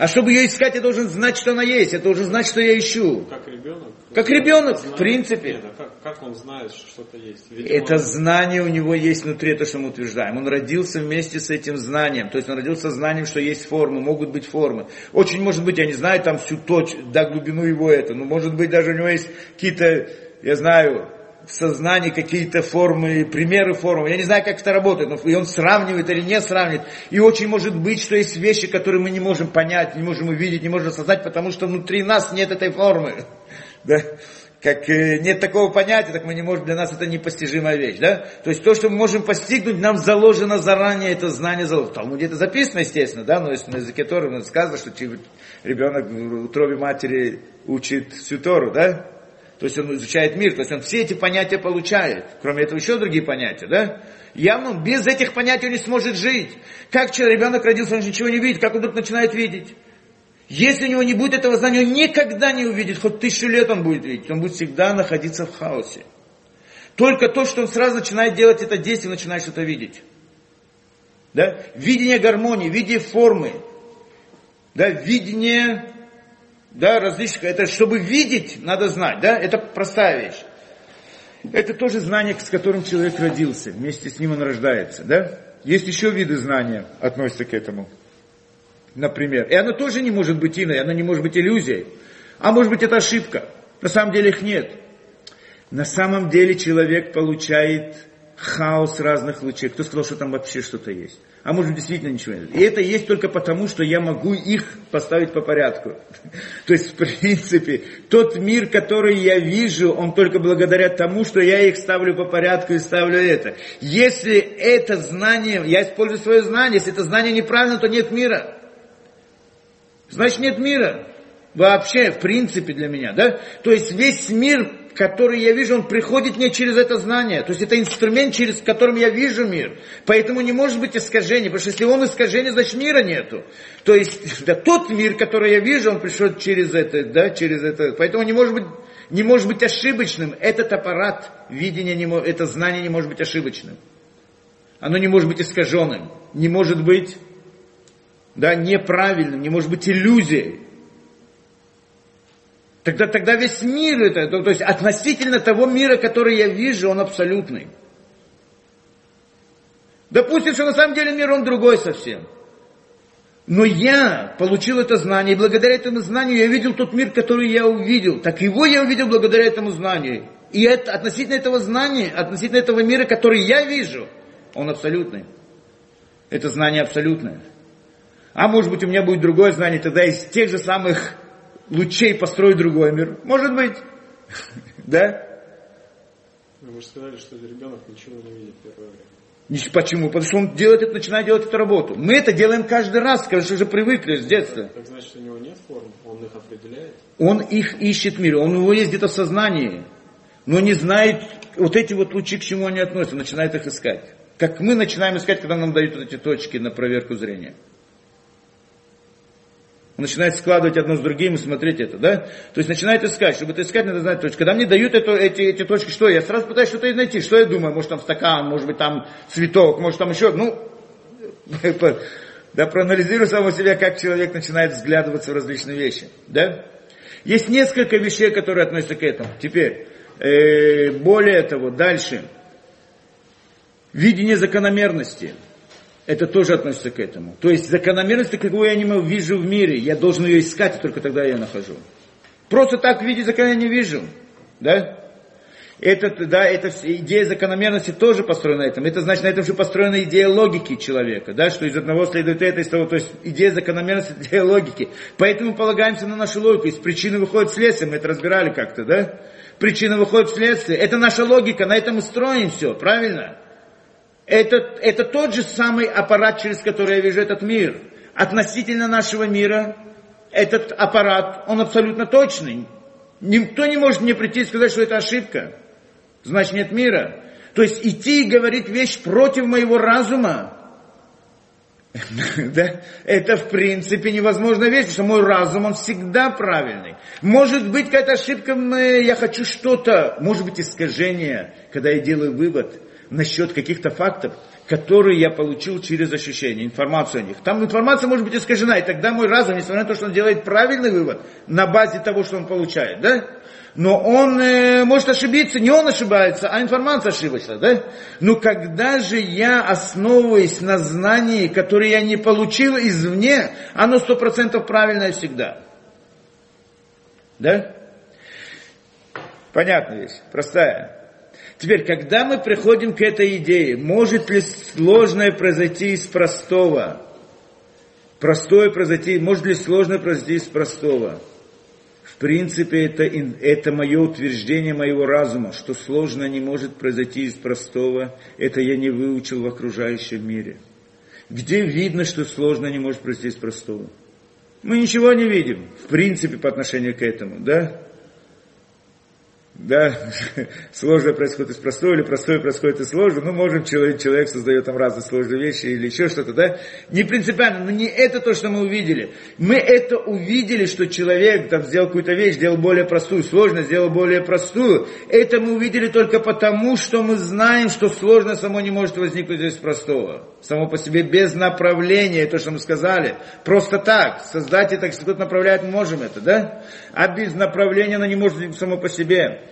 А чтобы ее искать, я должен знать, что она есть. Я должен знать, что я ищу. Как ребенок? Как ребенок, знает, в принципе. Нет, а как, как он знает, что что-то есть? Видимо, это знание у него есть внутри, то, что мы утверждаем. Он родился вместе с этим знанием. То есть он родился знанием, что есть формы, могут быть формы. Очень может быть, я не знаю там всю точь, до глубину его это. Но может быть даже у него есть какие-то, я знаю, в сознании какие-то формы, примеры формы. Я не знаю, как это работает, но и он сравнивает или не сравнивает. И очень может быть, что есть вещи, которые мы не можем понять, не можем увидеть, не можем осознать, потому что внутри нас нет этой формы. (laughs) Да? Как э, нет такого понятия, так мы не можем, для нас это непостижимая вещь. Да? То есть то, что мы можем постигнуть, нам заложено заранее это знание. В Талмуде это записано, естественно, да? но если на языке Торы сказано, что ребенок в утробе матери учит всю Тору, да? То есть он изучает мир, то есть он все эти понятия получает. Кроме этого еще другие понятия, да? Явно без этих понятий он не сможет жить. Как человек, ребенок родился, он ничего не видит, как он вдруг начинает видеть? Если у него не будет этого знания, он никогда не увидит, хоть тысячу лет он будет видеть, он будет всегда находиться в хаосе. Только то, что он сразу начинает делать это действие, начинает что-то видеть. Да? Видение гармонии, видение формы, да? видение да, различных, это чтобы видеть, надо знать, да, это простая вещь. Это тоже знание, с которым человек родился, вместе с ним он рождается, да. Есть еще виды знания, относятся к этому. Например, и оно тоже не может быть иной, оно не может быть иллюзией, а может быть это ошибка. На самом деле их нет. На самом деле человек получает хаос разных лучей. Кто сказал, что там вообще что-то есть? А может действительно ничего нет. И это есть только потому, что я могу их поставить по порядку. (laughs) То есть, в принципе, тот мир, который я вижу, он только благодаря тому, что я их ставлю по порядку и ставлю это. Если это знание, я использую свое знание, если это знание неправильно, то нет мира. Значит, нет мира. Вообще, в принципе, для меня, да? То есть весь мир который я вижу, он приходит мне через это знание. То есть это инструмент, через которым я вижу мир. Поэтому не может быть искажения, потому что если он искажение, значит мира нету. То есть (laughs) да, тот мир, который я вижу, он пришел через это, да, через это. Поэтому не может быть, не может быть ошибочным. Этот аппарат видения, не, это знание не может быть ошибочным. Оно не может быть искаженным, не может быть да, неправильным, не может быть иллюзией. Тогда, тогда весь мир это, то, то есть относительно того мира, который я вижу, он абсолютный. Допустим, что на самом деле мир он другой совсем. Но я получил это знание, и благодаря этому знанию я видел тот мир, который я увидел. Так его я увидел благодаря этому знанию. И это, относительно этого знания, относительно этого мира, который я вижу, он абсолютный. Это знание абсолютное. А может быть у меня будет другое знание, тогда из тех же самых лучей построить другой мир? Может быть. (laughs) Да? Вы же сказали, что ребенок ничего не видит первое время. Почему? Потому что он делает это, начинает делать эту работу. Мы это делаем каждый раз, потому что уже привыкли с детства. Так значит, у него нет форм, он их определяет? Он их ищет в мире, он у него есть где-то в сознании, но не знает вот эти вот лучи, к чему они относятся, начинает их искать. Как мы начинаем искать, когда нам дают вот эти точки на проверку зрения. Он начинает складывать одно с другим и смотреть это, да? То есть начинает искать. Чтобы это искать, надо знать точки. Когда мне дают это, эти, эти точки, что я сразу пытаюсь что-то найти. Что я думаю? Может там стакан, может быть там цветок, может там еще, ну, (laughs) да, проанализирую самого себя, как человек начинает взглядываться в различные вещи, да? Есть несколько вещей, которые относятся к этому. Теперь, э, более того, дальше. Видение закономерности – это тоже относится к этому. То есть закономерность, какую я не вижу в мире, я должен ее искать, и только тогда я нахожу. Просто так видеть закон я не вижу. Да? Это, да, это идея закономерности тоже построена на этом. Это значит, на этом же построена идея логики человека, да, что из одного следует это, из того, то есть идея закономерности, (laughs) идея логики. Поэтому полагаемся на нашу логику. Из причины выходит следствие, мы это разбирали как-то, да? Причина выходит следствие. Это наша логика, на этом мы строим все, правильно? Это, это тот же самый аппарат, через который я вижу этот мир. Относительно нашего мира, этот аппарат, он абсолютно точный. Никто не может мне прийти и сказать, что это ошибка. Значит, нет мира. То есть идти и говорить вещь против моего разума, (laughs) да? Это в принципе невозможно вещь, что мой разум, он всегда правильный. Может быть какая-то ошибка, я хочу что-то, может быть искажение, когда я делаю вывод насчет каких-то фактов, которые я получил через ощущение, информацию о них. Там информация может быть искажена, и тогда мой разум, несмотря на то, что он делает правильный вывод на базе того, что он получает, да? Но он э, может ошибиться, не он ошибается, а информация ошибочна, да? Но когда же я основываюсь на знании, которое я не получил извне, оно сто процентов правильное всегда. Да? Понятная вещь, простая. Теперь, когда мы приходим к этой идее, может ли сложное произойти из простого? Простое произойти, может ли сложное произойти из простого? В принципе, это, это мое утверждение моего разума, что сложное не может произойти из простого, это я не выучил в окружающем мире. Где видно, что сложное не может произойти из простого? Мы ничего не видим, в принципе, по отношению к этому, да? Да, (laughs) сложное происходит из простого, или простое происходит из сложного, ну, можем, человек, человек создает там разные сложные вещи или еще что-то, да, не принципиально, но не это то, что мы увидели. Мы это увидели, что человек там сделал какую-то вещь, сделал более простую, сложно сделал более простую. Это мы увидели только потому, что мы знаем, что сложно само не может возникнуть из простого. Само по себе без направления, то, что мы сказали. Просто так, создать это, если кто-то направляет, мы можем это, да? А без направления оно не может само по себе.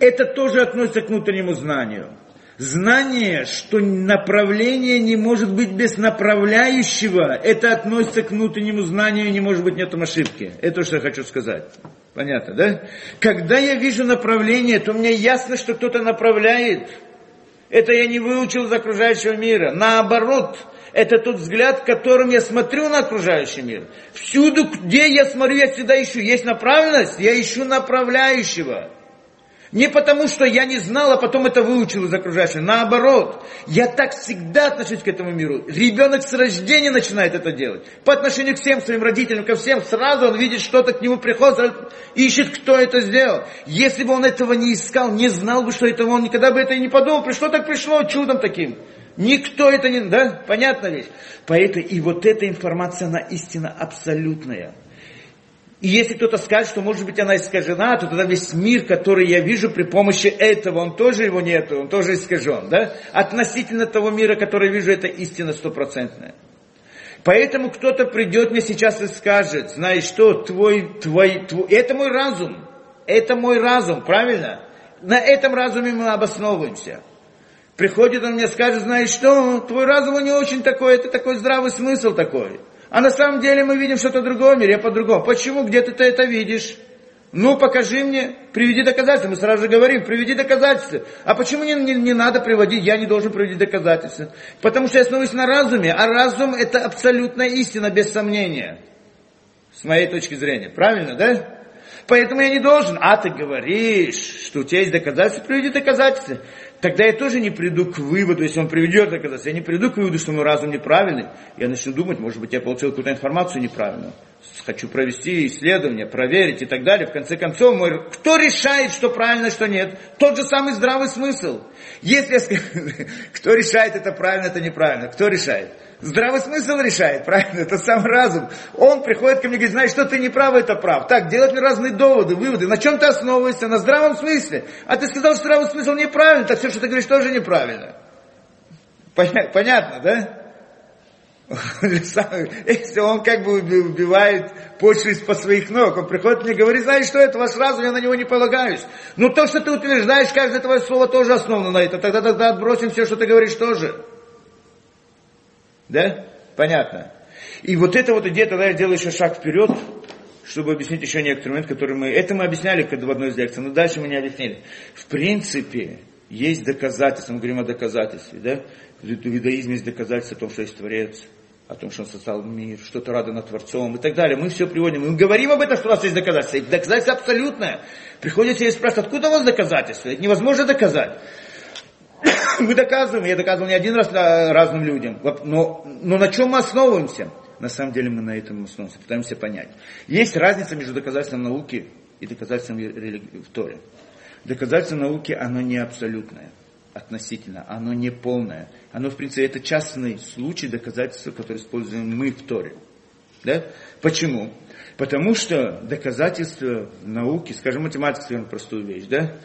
Это тоже относится к внутреннему знанию. Знание, что направление не может быть без направляющего, это относится к внутреннему знанию не может быть нету ошибки. Это что я хочу сказать. Понятно, да? Когда я вижу направление, то мне ясно, что кто-то направляет. Это я не выучил из окружающего мира. Наоборот, это тот взгляд, которым я смотрю на окружающий мир. Всюду, где я смотрю, я всегда ищу. Есть направленность, я ищу направляющего. Не потому, что я не знал, а потом это выучил из окружающего. Наоборот, я так всегда отношусь к этому миру. Ребенок с рождения начинает это делать. По отношению к всем своим родителям, ко всем, сразу он видит, что-то к нему приходит, ищет, кто это сделал. Если бы он этого не искал, не знал бы, что это он, никогда бы это и не подумал. Пришло так пришло, чудом таким. Никто это не... Да? Понятно ведь? Поэтому и вот эта информация, она истина абсолютная. И если кто-то скажет, что может быть она искажена, то тогда весь мир, который я вижу при помощи этого, он тоже его нету, он тоже искажен. Да? Относительно того мира, который вижу, это истина стопроцентная. Поэтому кто-то придет мне сейчас и скажет, знаешь что, твой, твой, твой, это мой разум, это мой разум, правильно? На этом разуме мы обосновываемся. Приходит он мне скажет, знаешь что, твой разум он не очень такой, это такой здравый смысл такой. А на самом деле мы видим что-то другое в мире, по-другому. Почему? Где ты это видишь? Ну, покажи мне, приведи доказательства. Мы сразу же говорим, приведи доказательства. А почему не, не, не надо приводить, я не должен приводить доказательства? Потому что я основываюсь на разуме, а разум это абсолютная истина, без сомнения. С моей точки зрения. Правильно, да? Поэтому я не должен. А ты говоришь, что у тебя есть доказательства, приведи доказательства тогда я тоже не приду к выводу, если он приведет доказательства, я не приду к выводу, что мой разум неправильный. Я начну думать, может быть, я получил какую-то информацию неправильную. Хочу провести исследование, проверить и так далее. В конце концов, мой... кто решает, что правильно, что нет? Тот же самый здравый смысл. Если я (laughs) кто решает, это правильно, это неправильно? Кто решает? Здравый смысл решает, правильно? Это сам разум. Он приходит ко мне и говорит, знаешь, что ты не прав, это прав. Так, делать мне разные доводы, выводы. На чем ты основываешься? На здравом смысле. А ты сказал, что здравый смысл неправильно, так все, что ты говоришь, тоже неправильно. Понятно, да? (laughs) Если он как бы убивает почву из-под своих ног, он приходит мне и говорит, знаешь что, это ваш разум, я на него не полагаюсь. Но то, что ты утверждаешь, каждое твое слово тоже основано на это. Тогда, тогда отбросим все, что ты говоришь тоже. Да? Понятно. И вот это вот идея, тогда я делаю еще шаг вперед, чтобы объяснить еще некоторый момент, который мы... Это мы объясняли когда в одной из лекций, но дальше мы не объяснили. В принципе, есть доказательства, мы говорим о доказательстве, да? В иудаизме есть доказательства о том, что есть Творец, о том, что он создал мир, что-то рада над Творцом и так далее. Мы все приводим. Мы говорим об этом, что у вас есть доказательства. И доказательство абсолютное. Приходят тебе и спрашивают, откуда у вас доказательства? Это невозможно доказать. (coughs) мы доказываем, я доказывал не один раз разным людям, но, но на чем мы основываемся? На самом деле мы на этом основываемся, пытаемся понять. Есть разница между доказательством науки и доказательством в Торе. Доказательство науки, оно не абсолютное, относительно, оно не полное. Оно, в принципе, это частный случай доказательства, которое используем мы в Торе. Да? Почему? Потому что доказательство в науке, скажем, математика, скажем, простую вещь, да?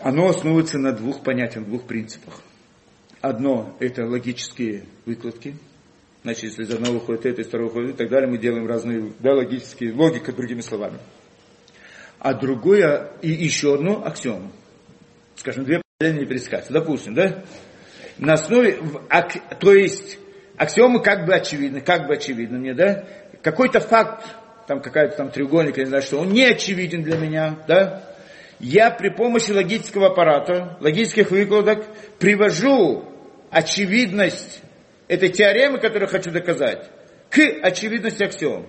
Оно основывается на двух понятиях, двух принципах. Одно – это логические выкладки. Значит, если из одного выходит это, из второго выходит и так далее, мы делаем разные да, логические, логика другими словами. А другое, и еще одно аксиому. Скажем, две параллельные перескачиваются. Допустим, да? На основе, то есть, аксиомы как бы очевидны, как бы очевидны мне, да? Какой-то факт, там какая-то там треугольник, я не знаю что, он не очевиден для меня, да? Я при помощи логического аппарата, логических выкладок привожу очевидность этой теоремы, которую хочу доказать, к очевидности аксиом.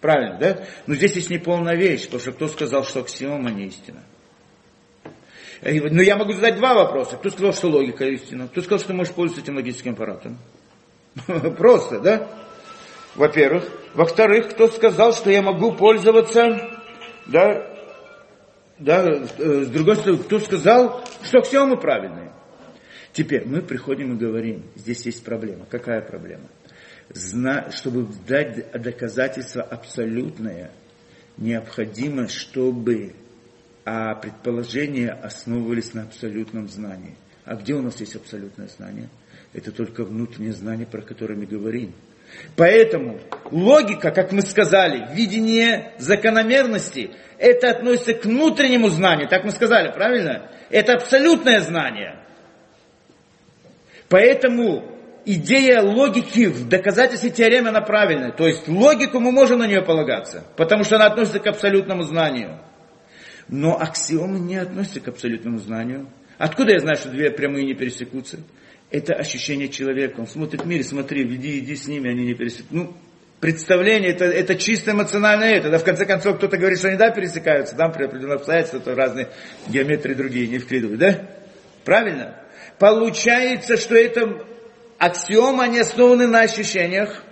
Правильно, да? Но здесь есть неполная вещь, потому что кто сказал, что аксиома не истина? Но я могу задать два вопроса. Кто сказал, что логика истина? Кто сказал, что ты можешь пользоваться этим логическим аппаратом? (laughs) Просто, да? Во-первых. Во-вторых, кто сказал, что я могу пользоваться да, да, э, с другой стороны, кто сказал, что все мы правильные. Теперь мы приходим и говорим, здесь есть проблема. Какая проблема? Зна, чтобы дать доказательство абсолютное, необходимо, чтобы а предположения основывались на абсолютном знании. А где у нас есть абсолютное знание? Это только внутреннее знание, про которое мы говорим. Поэтому логика, как мы сказали, видение закономерности, это относится к внутреннему знанию, так мы сказали, правильно? Это абсолютное знание. Поэтому идея логики в доказательстве теоремы, она правильная. То есть логику мы можем на нее полагаться, потому что она относится к абсолютному знанию. Но аксиомы не относятся к абсолютному знанию. Откуда я знаю, что две прямые не пересекутся? Это ощущение человека. Он смотрит в мире, смотри, иди, иди с ними, они не пересекутся. Ну, представление, это, это чисто эмоциональное это. Да, в конце концов, кто-то говорит, что они да, пересекаются, там при определенных обстоятельствах, то разные геометрии другие, не вкидывают, да? Правильно? Получается, что это аксиомы, они основаны на ощущениях,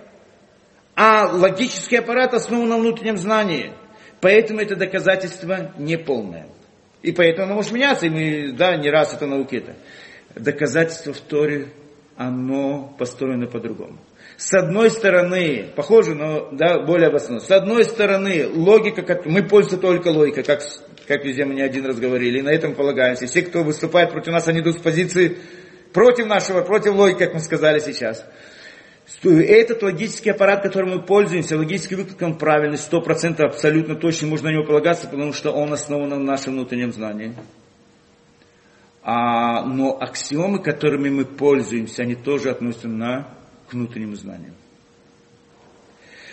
а логический аппарат основан на внутреннем знании. Поэтому это доказательство неполное. И поэтому оно может меняться, и мы, да, не раз это науки это. Доказательство в Торе, оно построено по-другому. С одной стороны, похоже, но да, более обоснованно. С одной стороны, логика, как, мы пользуемся только логикой, как, как везде мы не один раз говорили, и на этом полагаемся. Все, кто выступает против нас, они идут с позиции против нашего, против логики, как мы сказали сейчас. Этот логический аппарат, которым мы пользуемся, логический выкладка, он правильный, сто процентов абсолютно точно, можно на него полагаться, потому что он основан на нашем внутреннем знании. А, но аксиомы, которыми мы пользуемся, они тоже относятся на, к внутреннему знанию.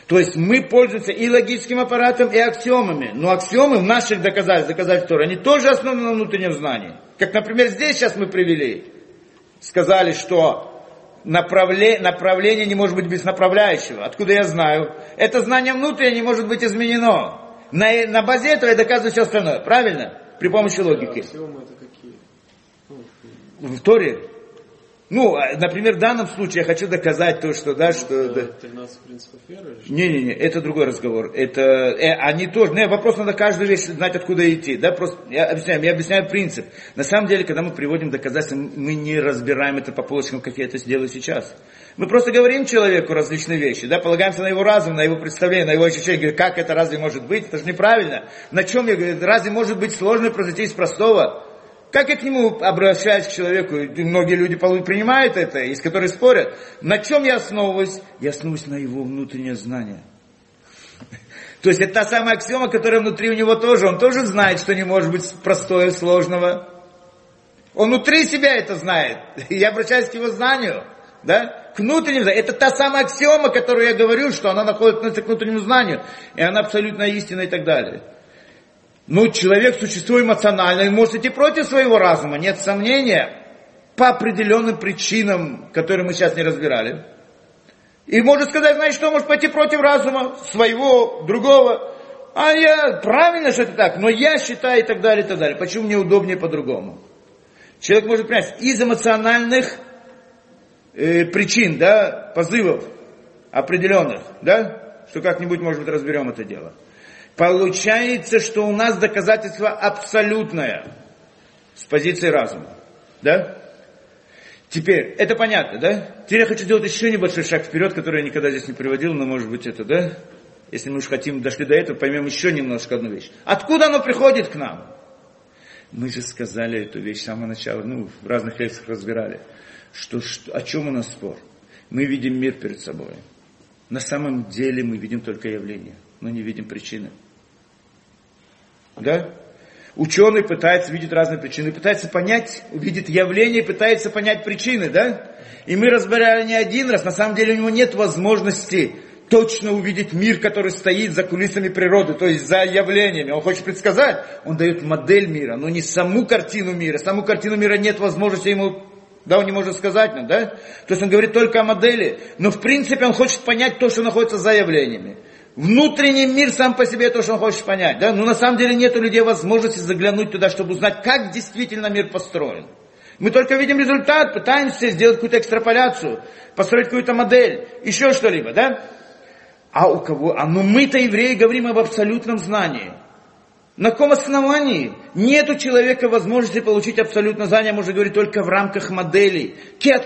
То есть мы пользуемся и логическим аппаратом, и аксиомами. Но аксиомы в наших доказательствах, доказательствах они тоже основаны на внутреннем знании. Как, например, здесь сейчас мы привели. Сказали, что направле, направление не может быть без направляющего. Откуда я знаю? Это знание внутреннее не может быть изменено. На, на базе этого я доказываю все остальное. Правильно? При помощи логики. Аксиомы это? В Торе. Ну, а, например, в данном случае я хочу доказать то, что, да, что... Да. 13 принципов веры? Не-не-не, это другой разговор. Это, э, они тоже, не, вопрос надо каждую вещь знать, откуда идти. Да, просто, я объясняю, я объясняю принцип. На самом деле, когда мы приводим доказательства, мы не разбираем это по полочкам, как я это сделаю сейчас. Мы просто говорим человеку различные вещи, да, полагаемся на его разум, на его представление, на его ощущение. Говорю, как это разве может быть? Это же неправильно. На чем я говорю, разве может быть сложно произойти из простого? Как я к нему обращаюсь, к человеку? Многие люди принимают это, из которых спорят. На чем я основываюсь? Я основываюсь на его внутреннее знание. То есть это та самая аксиома, которая внутри у него тоже. Он тоже знает, что не может быть простое, сложного. Он внутри себя это знает. Я обращаюсь к его знанию. Да? К внутреннему знанию. Это та самая аксиома, которую я говорю, что она находится к внутреннему знанию. И она абсолютно истинна и так далее. Ну, человек существо эмоциональное, может идти против своего разума, нет сомнения, по определенным причинам, которые мы сейчас не разбирали. И может сказать, знаешь что, может пойти против разума своего, другого. А я, правильно, что это так, но я считаю и так далее, и так далее. Почему мне удобнее по-другому? Человек может принять из эмоциональных э, причин, да, позывов определенных, да, что как-нибудь, может быть, разберем это дело. Получается, что у нас доказательство абсолютное с позиции разума. Да? Теперь, это понятно, да? Теперь я хочу сделать еще небольшой шаг вперед, который я никогда здесь не приводил, но может быть это, да? Если мы уж хотим, дошли до этого, поймем еще немножко одну вещь. Откуда оно приходит к нам? Мы же сказали эту вещь с самого начала, ну, в разных лекциях разбирали, что, что о чем у нас спор? Мы видим мир перед собой. На самом деле мы видим только явление, но не видим причины. Да? Ученый пытается видеть разные причины, пытается понять, увидит явление, пытается понять причины, да? И мы разбирали не один раз, на самом деле у него нет возможности точно увидеть мир, который стоит за кулисами природы, то есть за явлениями. Он хочет предсказать, он дает модель мира, но не саму картину мира. Саму картину мира нет возможности ему, да, он не может сказать нам, да? То есть он говорит только о модели, но в принципе он хочет понять то, что находится за явлениями внутренний мир сам по себе то, что он хочет понять. Да? Но на самом деле нет у людей возможности заглянуть туда, чтобы узнать, как действительно мир построен. Мы только видим результат, пытаемся сделать какую-то экстраполяцию, построить какую-то модель, еще что-либо, да? А у кого? А ну мы-то, евреи, говорим об абсолютном знании. На каком основании? Нет у человека возможности получить абсолютное знание, можно говорить только в рамках моделей.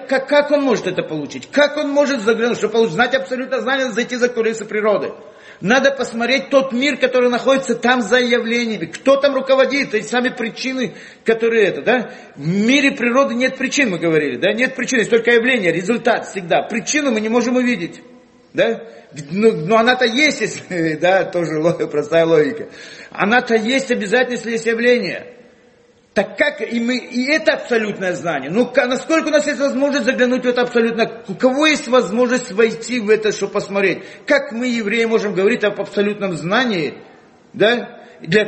Как, он может это получить? Как он может заглянуть, чтобы получить, знать абсолютное знание, зайти за кулисы природы? Надо посмотреть тот мир, который находится там за явлениями. Кто там руководит, эти сами причины, которые это, да? В мире природы нет причин, мы говорили, да? Нет причин, есть только явление, результат всегда. Причину мы не можем увидеть, да? Ну, но она-то есть, если, (laughs) да, тоже простая логика. Она-то есть обязательно, если есть явление. Так как и мы, и это абсолютное знание. Ну, насколько у нас есть возможность заглянуть в это абсолютно? У кого есть возможность войти в это, чтобы посмотреть? Как мы, евреи, можем говорить об абсолютном знании? Да? Для,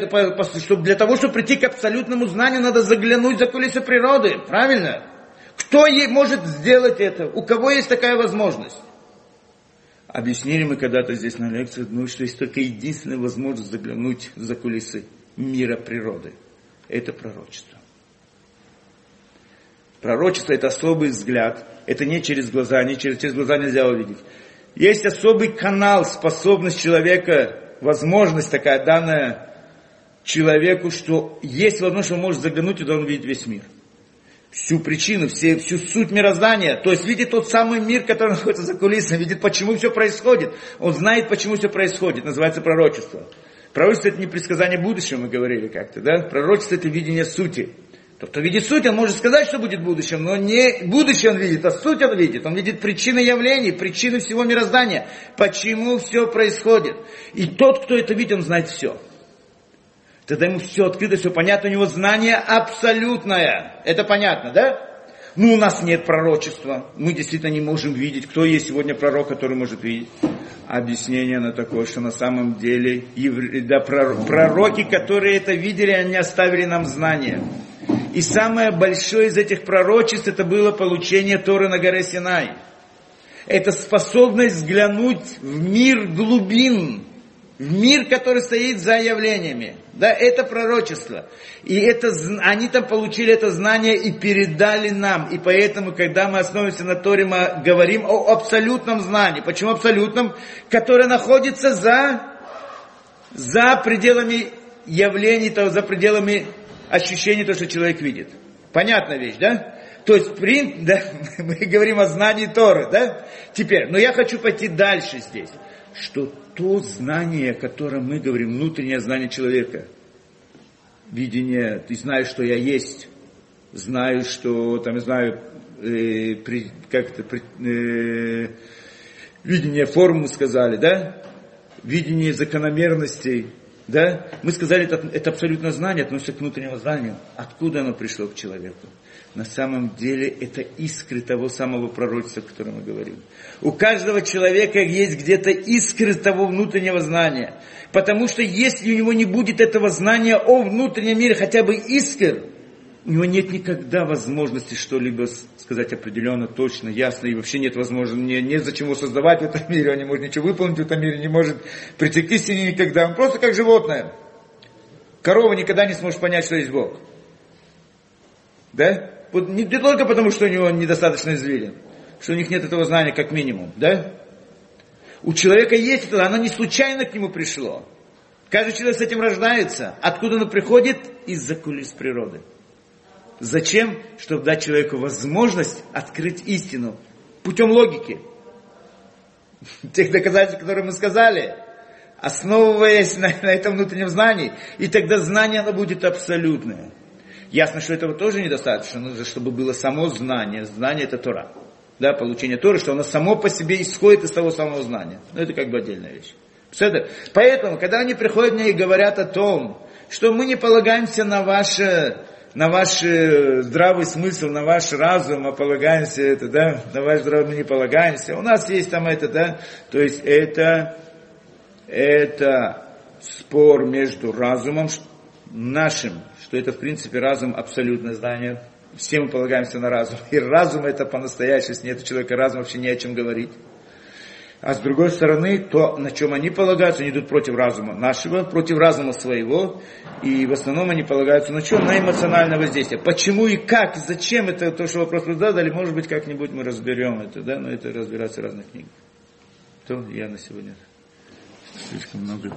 чтобы, для того, чтобы прийти к абсолютному знанию, надо заглянуть за кулисы природы. Правильно? Кто ей может сделать это? У кого есть такая возможность? Объяснили мы когда-то здесь на лекции, ну, что есть только единственная возможность заглянуть за кулисы мира природы – это пророчество. Пророчество это особый взгляд. Это не через глаза, не через, через глаза нельзя увидеть. Есть особый канал, способность человека, возможность такая данная человеку, что есть возможность, он может заглянуть, и он видит весь мир. Всю причину, все, всю суть мироздания. То есть видит тот самый мир, который находится за кулисами, видит, почему все происходит. Он знает, почему все происходит. Называется пророчество. Пророчество это не предсказание будущего, мы говорили как-то, да? Пророчество это видение сути. Тот, кто видит суть, он может сказать, что будет в будущем, но не будущее он видит, а суть он видит. Он видит причины явлений, причины всего мироздания, почему все происходит. И тот, кто это видит, он знает все. Тогда ему все открыто, все понятно, у него знание абсолютное. Это понятно, да? Ну, у нас нет пророчества. Мы действительно не можем видеть, кто есть сегодня пророк, который может видеть. Объяснение на такое, что на самом деле евре... да, пророки, которые это видели, они оставили нам знания. И самое большое из этих пророчеств, это было получение Торы на горе Синай. Это способность взглянуть в мир глубин, в мир, который стоит за явлениями. Да, это пророчество. И это, они там получили это знание и передали нам. И поэтому, когда мы основываемся на Торе, мы говорим о абсолютном знании. Почему абсолютном? Которое находится за, за пределами явлений, то, за пределами ощущений, то, что человек видит. Понятная вещь, да? То есть, прин, (laughs) да, мы говорим о знании Торы, да? Теперь, но я хочу пойти дальше здесь. Что то знание, о котором мы говорим, внутреннее знание человека. Видение, ты знаешь, что я есть, знаю, что, там, знаю, э, как это, э, видение формы сказали, да? Видение закономерностей, да? Мы сказали, это, это абсолютно знание, относится к внутреннему знанию. Откуда оно пришло к человеку? На самом деле это искры того самого пророчества, о котором мы говорим. У каждого человека есть где-то искры того внутреннего знания. Потому что если у него не будет этого знания о внутреннем мире, хотя бы искр, у него нет никогда возможности что-либо сказать определенно, точно, ясно, и вообще нет возможности, не, нет зачем его создавать в этом мире, он не может ничего выполнить в этом мире, не может прийти к истине никогда, он просто как животное. Корова никогда не сможет понять, что есть Бог. Да? Не, только потому, что у него недостаточно извилин, что у них нет этого знания как минимум, да? У человека есть это, оно не случайно к нему пришло. Каждый человек с этим рождается. Откуда оно приходит? Из-за кулис природы. Зачем? Чтобы дать человеку возможность открыть истину путем логики. (laughs) Тех доказательств, которые мы сказали, основываясь на, на этом внутреннем знании. И тогда знание оно будет абсолютное. Ясно, что этого тоже недостаточно, нужно, чтобы было само знание. Знание это Тора. Да, получение Торы, что оно само по себе исходит из того самого знания. Но это как бы отдельная вещь. Поэтому, когда они приходят мне и говорят о том, что мы не полагаемся на ваше на ваш здравый смысл, на ваш разум, а полагаемся это, да, на ваш здравый мы не полагаемся. У нас есть там это, да, то есть это, это спор между разумом нашим, что это в принципе разум абсолютное знание. Все мы полагаемся на разум. И разум это по-настоящему, если нет человека разума, вообще не о чем говорить. А с другой стороны, то, на чем они полагаются, они идут против разума нашего, против разума своего, и в основном они полагаются на чем? На эмоциональное воздействие. Почему и как, зачем это, то, что вопрос вы задали, может быть, как-нибудь мы разберем это, да, но это разбираться в разных книгах. То я на сегодня слишком много